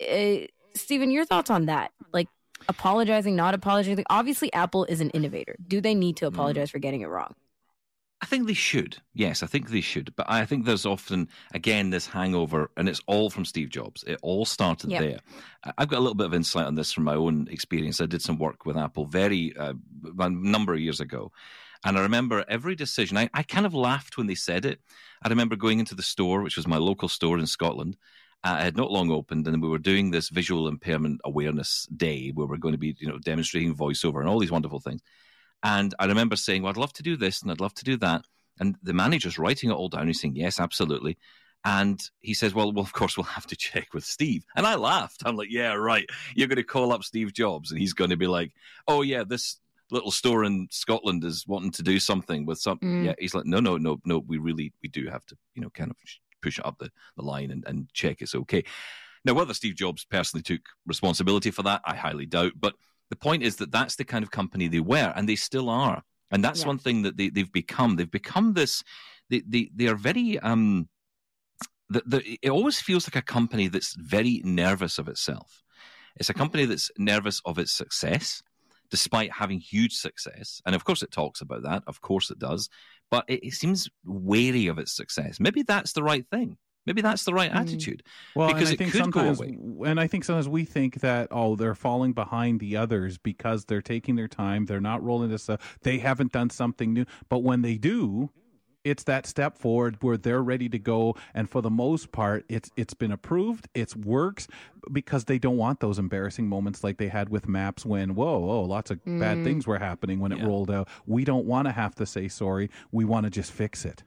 Uh, Steven, your thoughts on that? Like apologizing not apologizing? Obviously apple is an innovator. Do they need to apologize for getting it wrong I think they should. Yes, I think they should. But I think there's often, again, this hangover, and it's all from Steve Jobs. It all started Yep. there. I've got a little bit of insight on this from my own experience. I did some work with Apple very uh, a number of years ago. And I remember every decision, I, I kind of laughed when they said it. I remember going into the store, which was my local store in Scotland. Uh, I had not long opened, and we were doing this visual impairment awareness day where we're going to be, you know, demonstrating voiceover and all these wonderful things. And I remember saying, well, I'd love to do this and I'd love to do that. And the manager's writing it all down. He's saying, yes, absolutely. And he says, well, well, of course, we'll have to check with Steve. And I laughed. I'm like, yeah, right. You're going to call up Steve Jobs and he's going to be like, oh, yeah, this little store in Scotland is wanting to do something with something. Mm. Yeah. He's like, no, no, no, no. We really, we do have to, you know, kind of push it up the, the line and, and check it's okay. Now, whether Steve Jobs personally took responsibility for that, I highly doubt. But the point is that that's the kind of company they were, and they still are. And that's Yeah. one thing that they, they've become. They've become this. They they, they are very. Um, the, the, it always feels like a company that's very nervous of itself. It's a company that's nervous of its success, despite having huge success. And of course, it talks about that. Of course, it does. But it, it seems wary of its success. Maybe that's the right thing. Maybe that's the right Mm. attitude. Well, because and I it think could go sometimes, away. and I think sometimes we think that oh, they're falling behind the others because they're taking their time. They're not rolling this. Up, they haven't done something new. But when they do, it's that step forward where they're ready to go. And for the most part, it's it's been approved. It works because they don't want those embarrassing moments like they had with Maps when whoa, whoa, lots of bad Mm. things were happening when it Yeah. rolled out. We don't want to have to say sorry. We want to just fix it.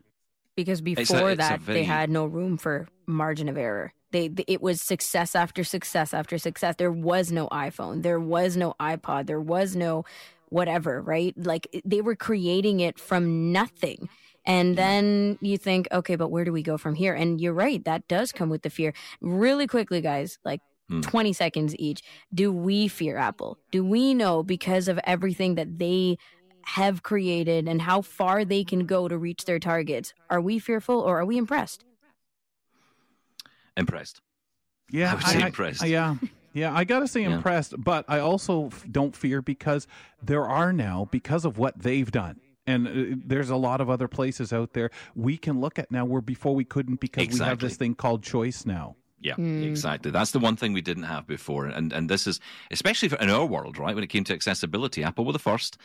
Because before it's a that they had no room for margin of error they it was success after success after success there was no iphone there was no ipod there was no whatever, right? Like they were creating it from nothing. And then you think, okay, but where do we go from here? And you're right, that does come with the fear. Really quickly, guys, like Hmm. 20 seconds each. Do we fear Apple? Do we know because of everything that they have created and how far they can go to reach their targets? Are we fearful or are we impressed? Impressed. Yeah, I would say impressed. yeah, yeah. I gotta say Yeah. impressed, but I also don't fear because there are now because of what they've done. And uh, there's a lot of other places out there we can look at now where before we couldn't because we have this thing called choice now. Yeah, Hmm. exactly. That's the one thing we didn't have before, and and this is especially for, in our world, right? When it came to accessibility, Apple were the first.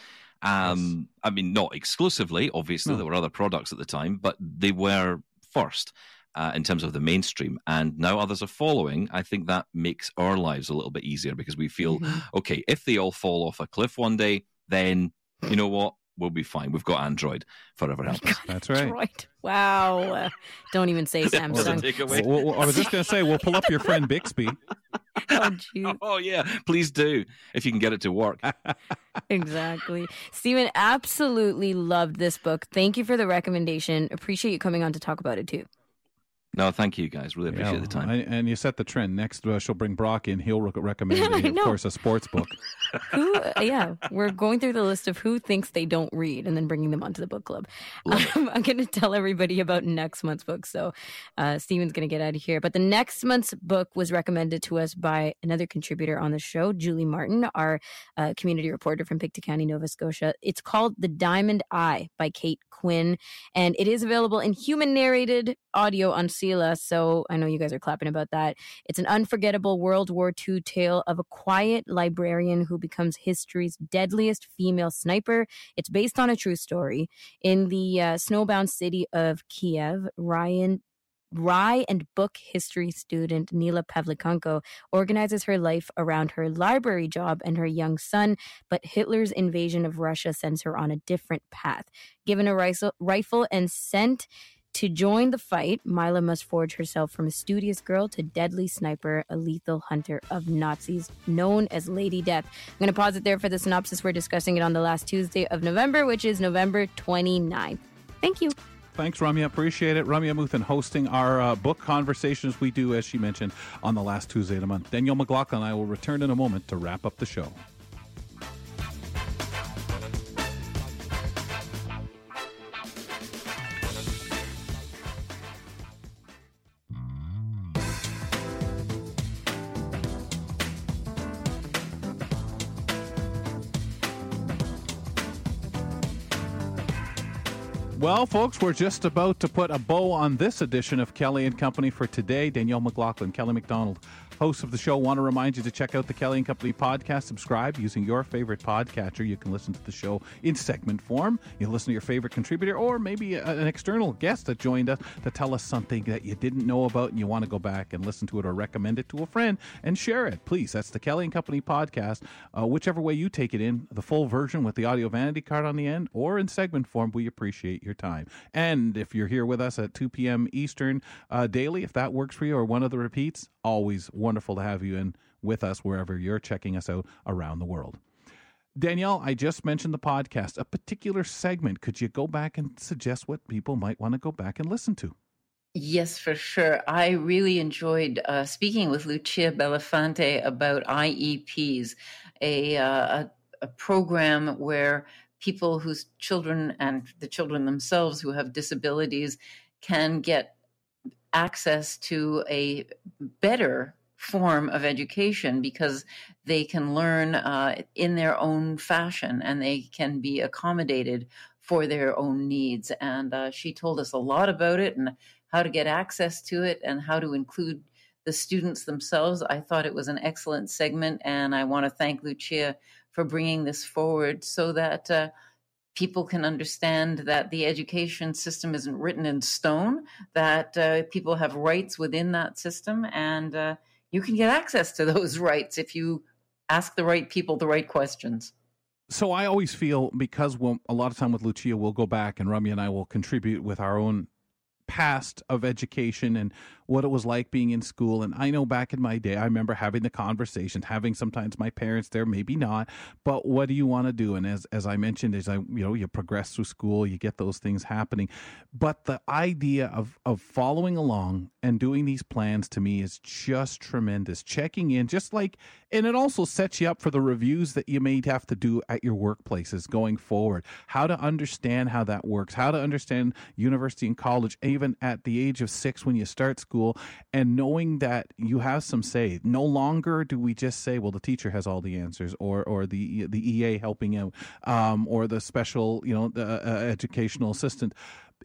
Um, I mean, not exclusively. Obviously, No. there were other products at the time, but they were first uh, in terms of the mainstream. And now others are following. I think that makes our lives a little bit easier because we feel Mm-hmm. okay. If they all fall off a cliff one day, then you know what? We'll be fine. We've got Android forever help us. That's right. Right. Wow. Uh, don't even say That Samsung. Well, well, I was just gonna say, we'll pull up your friend Bixby. Oh. Oh yeah, please do if you can get it to work. Exactly. Steven absolutely loved this book. Thank you for the recommendation. Appreciate you coming on to talk about it too. No, thank you guys. Really appreciate Yeah, the time. I- and you set the trend. Next, uh, she'll bring Brock in. He'll rec- recommend, I a, of know. course, a sports book. Who, uh, yeah, we're going through the list of who thinks they don't read and then bringing them onto the book club. Um, I'm going to tell everybody about next month's book. So, uh, Steven's going to get out of here. But the next month's book was recommended to us by another contributor on the show, Julie Martin, our uh, community reporter from Pictou County, Nova Scotia. It's called The Diamond Eye by Kate Quinn, and it is available in human narrated audio on CELA. So, I know you guys are clapping about that. It's an unforgettable World War II tale of a quiet librarian who becomes history's deadliest female sniper. It's based on a true story. In the uh, snowbound city of Kiev, Ryan Rye and book history student Mila Pavlichenko organizes her life around her library job and her young son, but Hitler's invasion of Russia sends her on a different path. Given a rifle and sent to join the fight, Mila must forge herself from a studious girl to deadly sniper, a lethal hunter of Nazis known as Lady Death. I'm going to pause it there for the synopsis. We're discussing it on the last Tuesday of November, which is November 29th. Thank you. Thanks, Ramya. Appreciate it. Ramya Amuthan hosting our uh, book conversations we do, as she mentioned, on the last Tuesday of the month. Danielle McLaughlin and I will return in a moment to wrap up the show. Well, folks, we're just about to put a bow on this edition of Kelly and Company for today. Danielle McLaughlin, Kelly McDonald, host of the show, want to remind you to check out the Kelly and Company podcast. Subscribe using your favorite podcatcher. You can listen to the show in segment form. You listen to your favorite contributor or maybe an external guest that joined us to tell us something that you didn't know about and you want to go back and listen to it or recommend it to a friend and share it. Please, that's the Kelly and Company podcast. Uh, whichever way you take it in, the full version with the audio vanity card on the end or in segment form, we appreciate your time. And if you're here with us at 2 p.m. Eastern uh, daily, if that works for you or one of the repeats, always wonderful to have you in with us wherever you're checking us out around the world. Danielle, I just mentioned the podcast, a particular segment. Could you go back and suggest what people might want to go back and listen to? Yes, for sure. I really enjoyed uh, speaking with Lucia Belafonte about IEPs, a, uh, a, a program where people whose children and the children themselves who have disabilities can get access to a better form of education because they can learn uh, in their own fashion and they can be accommodated for their own needs. And uh, she told us a lot about it and how to get access to it and how to include the students themselves. I thought it was an excellent segment, and I want to thank Lucia for bringing this forward so that. Uh, people can understand that the education system isn't written in stone, that uh, people have rights within that system, and uh, you can get access to those rights if you ask the right people the right questions. So I always feel because we'll, a lot of time with Lucia, we'll go back and Ramya and I will contribute with our own past of education and what it was like being in school. And I know back in my day, I remember having the conversations, having sometimes my parents there, maybe not, but what do you want to do? And as, as I mentioned, as I, you know, you progress through school, you get those things happening. But the idea of, of following along and doing these plans to me is just tremendous. Checking in, just like, and it also sets you up for the reviews that you may have to do at your workplaces going forward. How to understand how that works, how to understand university and college, even at the age of six when you start school, and knowing that you have some say. No longer do we just say, well, the teacher has all the answers, or or the the EA helping out, um, or the special, you know, the uh, educational assistant.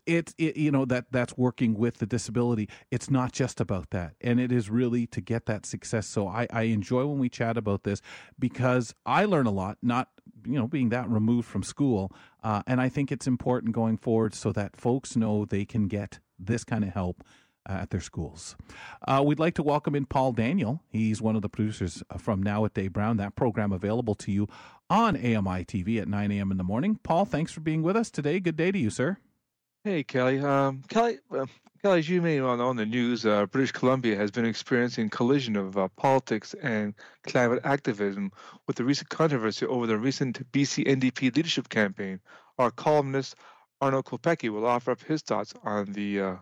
It's it, you know that that's working with the disability. It's not just about that and it is really to get that success. So i i enjoy when we chat about this because i learn a lot not you know being that removed from school uh, and i think it's important going forward so that folks know they can get this kind of help uh, at their schools. Uh, we'd like to welcome in Paul Daniel. He's one of the producers uh, from Now at Dave Brown, that program available to you on AMI TV at 9 a.m. in the morning. Paul, thanks for being with us today. Good day to you, sir. Hey, Kelly. Um, Kelly, uh, Kelly, as you may know on the news, uh, British Columbia has been experiencing collision of uh, politics and climate activism with the recent controversy over the recent BC NDP leadership campaign. Our columnist Arnold Kopecky will offer up his thoughts on the uh,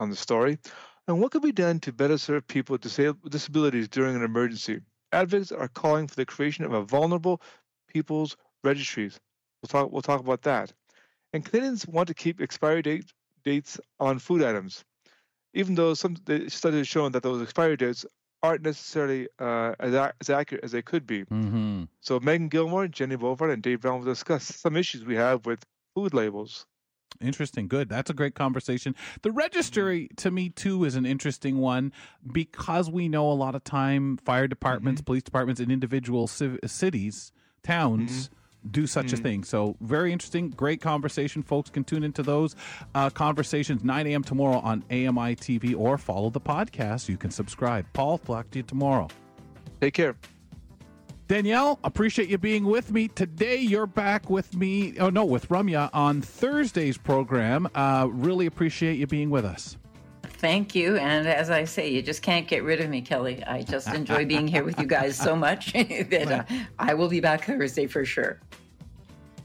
on the story and what could be done to better serve people with disabilities during an emergency. Advocates are calling for the creation of a vulnerable people's registries. We'll talk. We'll talk about that. And Canadians want to keep expiry date, dates on food items, even though some studies have shown that those expiry dates aren't necessarily uh, as, as, accurate as they could be. Mm-hmm. So Megan Gilmore, Jenny Bovard, and Dave Brown will discuss some issues we have with food labels. Interesting. Good. That's a great conversation. The registry to me too is an interesting one because we know a lot of time fire departments, mm-hmm. police departments in individual civ- cities, towns mm-hmm do such mm. a thing. So, very interesting. Great conversation. Folks can tune into those uh, conversations 9 a.m. tomorrow on AMI TV or follow the podcast. You can subscribe. Paul, talk to you tomorrow. Take care. Danielle, appreciate you being with me today. You're back with me. Oh, no, with Ramya on Thursday's program. Uh, really appreciate you being with us. Thank you. And as I say, you just can't get rid of me, Kelly. I just enjoy being here with you guys so much that uh, I will be back Thursday for sure.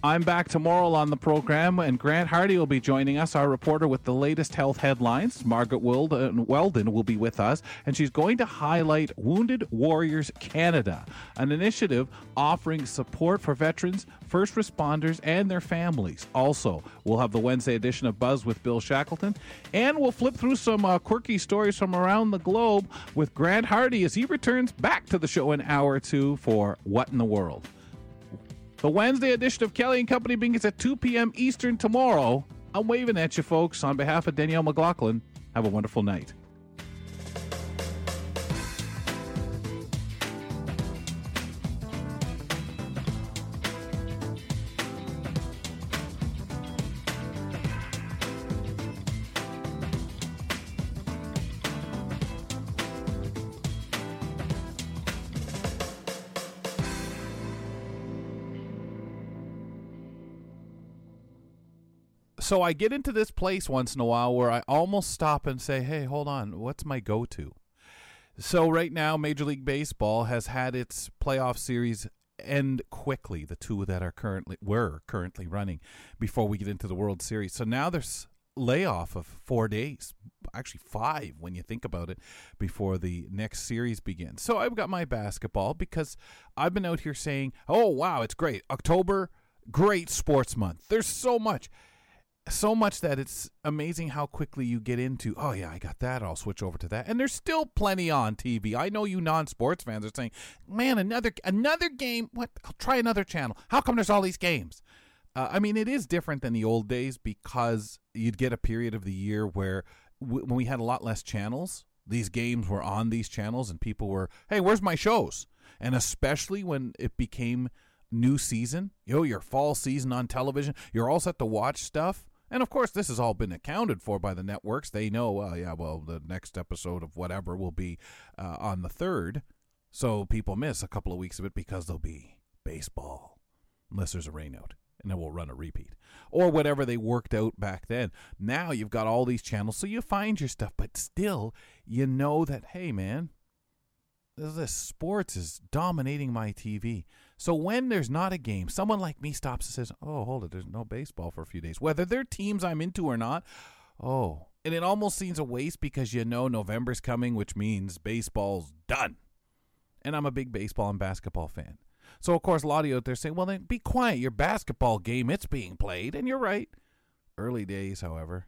I'm back tomorrow on the program, and Grant Hardy will be joining us, our reporter with the latest health headlines. Margaret Weldon, Weldon will be with us, and she's going to highlight Wounded Warriors Canada, an initiative offering support for veterans, first responders, and their families. Also, we'll have the Wednesday edition of Buzz with Bill Shackleton, and we'll flip through some uh, quirky stories from around the globe with Grant Hardy as he returns back to the show in hour two for What in the World. The Wednesday edition of Kelly and Company begins at 2 p.m. Eastern tomorrow. I'm waving at you, folks. On behalf of Danielle McLaughlin, have a wonderful night. So I get into this place once in a while where I almost stop and say, "Hey, hold on, what's my go-to?" So right now, Major League Baseball has had its playoff series end quickly. The two that are currently were currently running before we get into the World Series. So now there's layoff of four days, actually five when you think about it, before the next series begins. So I've got my basketball because I've been out here saying, "Oh wow, it's great, October." Great sports month. There's so much so much that it's amazing how quickly you get into oh yeah i got that i'll switch over to that. And there's still plenty on tv i know you non-sports fans are saying man another another game what? I'll try another channel. How come there's all these games? Uh, i mean it is different than the old days because you'd get a period of the year where w- when we had a lot less channels these games were on these channels and people were hey where's my shows? And especially when it became new season, you know, your fall season on television, you're all set to watch stuff and of course, this has all been accounted for by the networks. They know, uh, yeah, well, the next episode of whatever will be uh, on the third. So people miss a couple of weeks of it because there'll be baseball, unless there's a rainout. and then we'll run a repeat or whatever they worked out back then. Now you've got all these channels, so you find your stuff, but still, you know that, hey, man, this sports is dominating my TV. So when there's not a game, someone like me stops and says, oh, hold it, there's no baseball for a few days. Whether they're teams I'm into or not, oh, and it almost seems a waste because you know November's coming, which means baseball's done. And I'm a big baseball and basketball fan. So, of course, a lot of you out there saying, well, then be quiet. Your basketball game, it's being played. And you're right. Early days, however.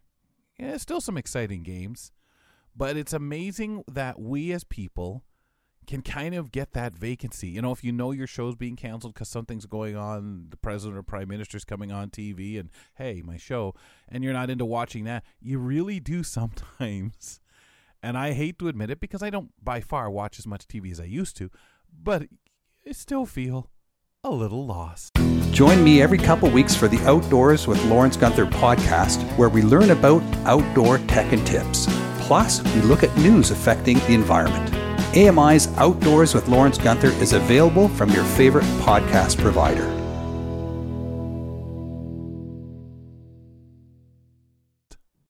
Yeah, still some exciting games. But it's amazing that we as people can kind of get that vacancy. You know, if you know your show's being canceled because something's going on, the president or prime minister's coming on TV, and hey, my show, and you're not into watching that, you really do sometimes. And I hate to admit it because I don't by far watch as much TV as I used to, but I still feel a little lost. Join me every couple weeks for the Outdoors with Lawrence Gunther podcast, where we learn about outdoor tech and tips. Plus, we look at news affecting the environment. AMI's Outdoors with Lawrence Gunther is available from your favorite podcast provider.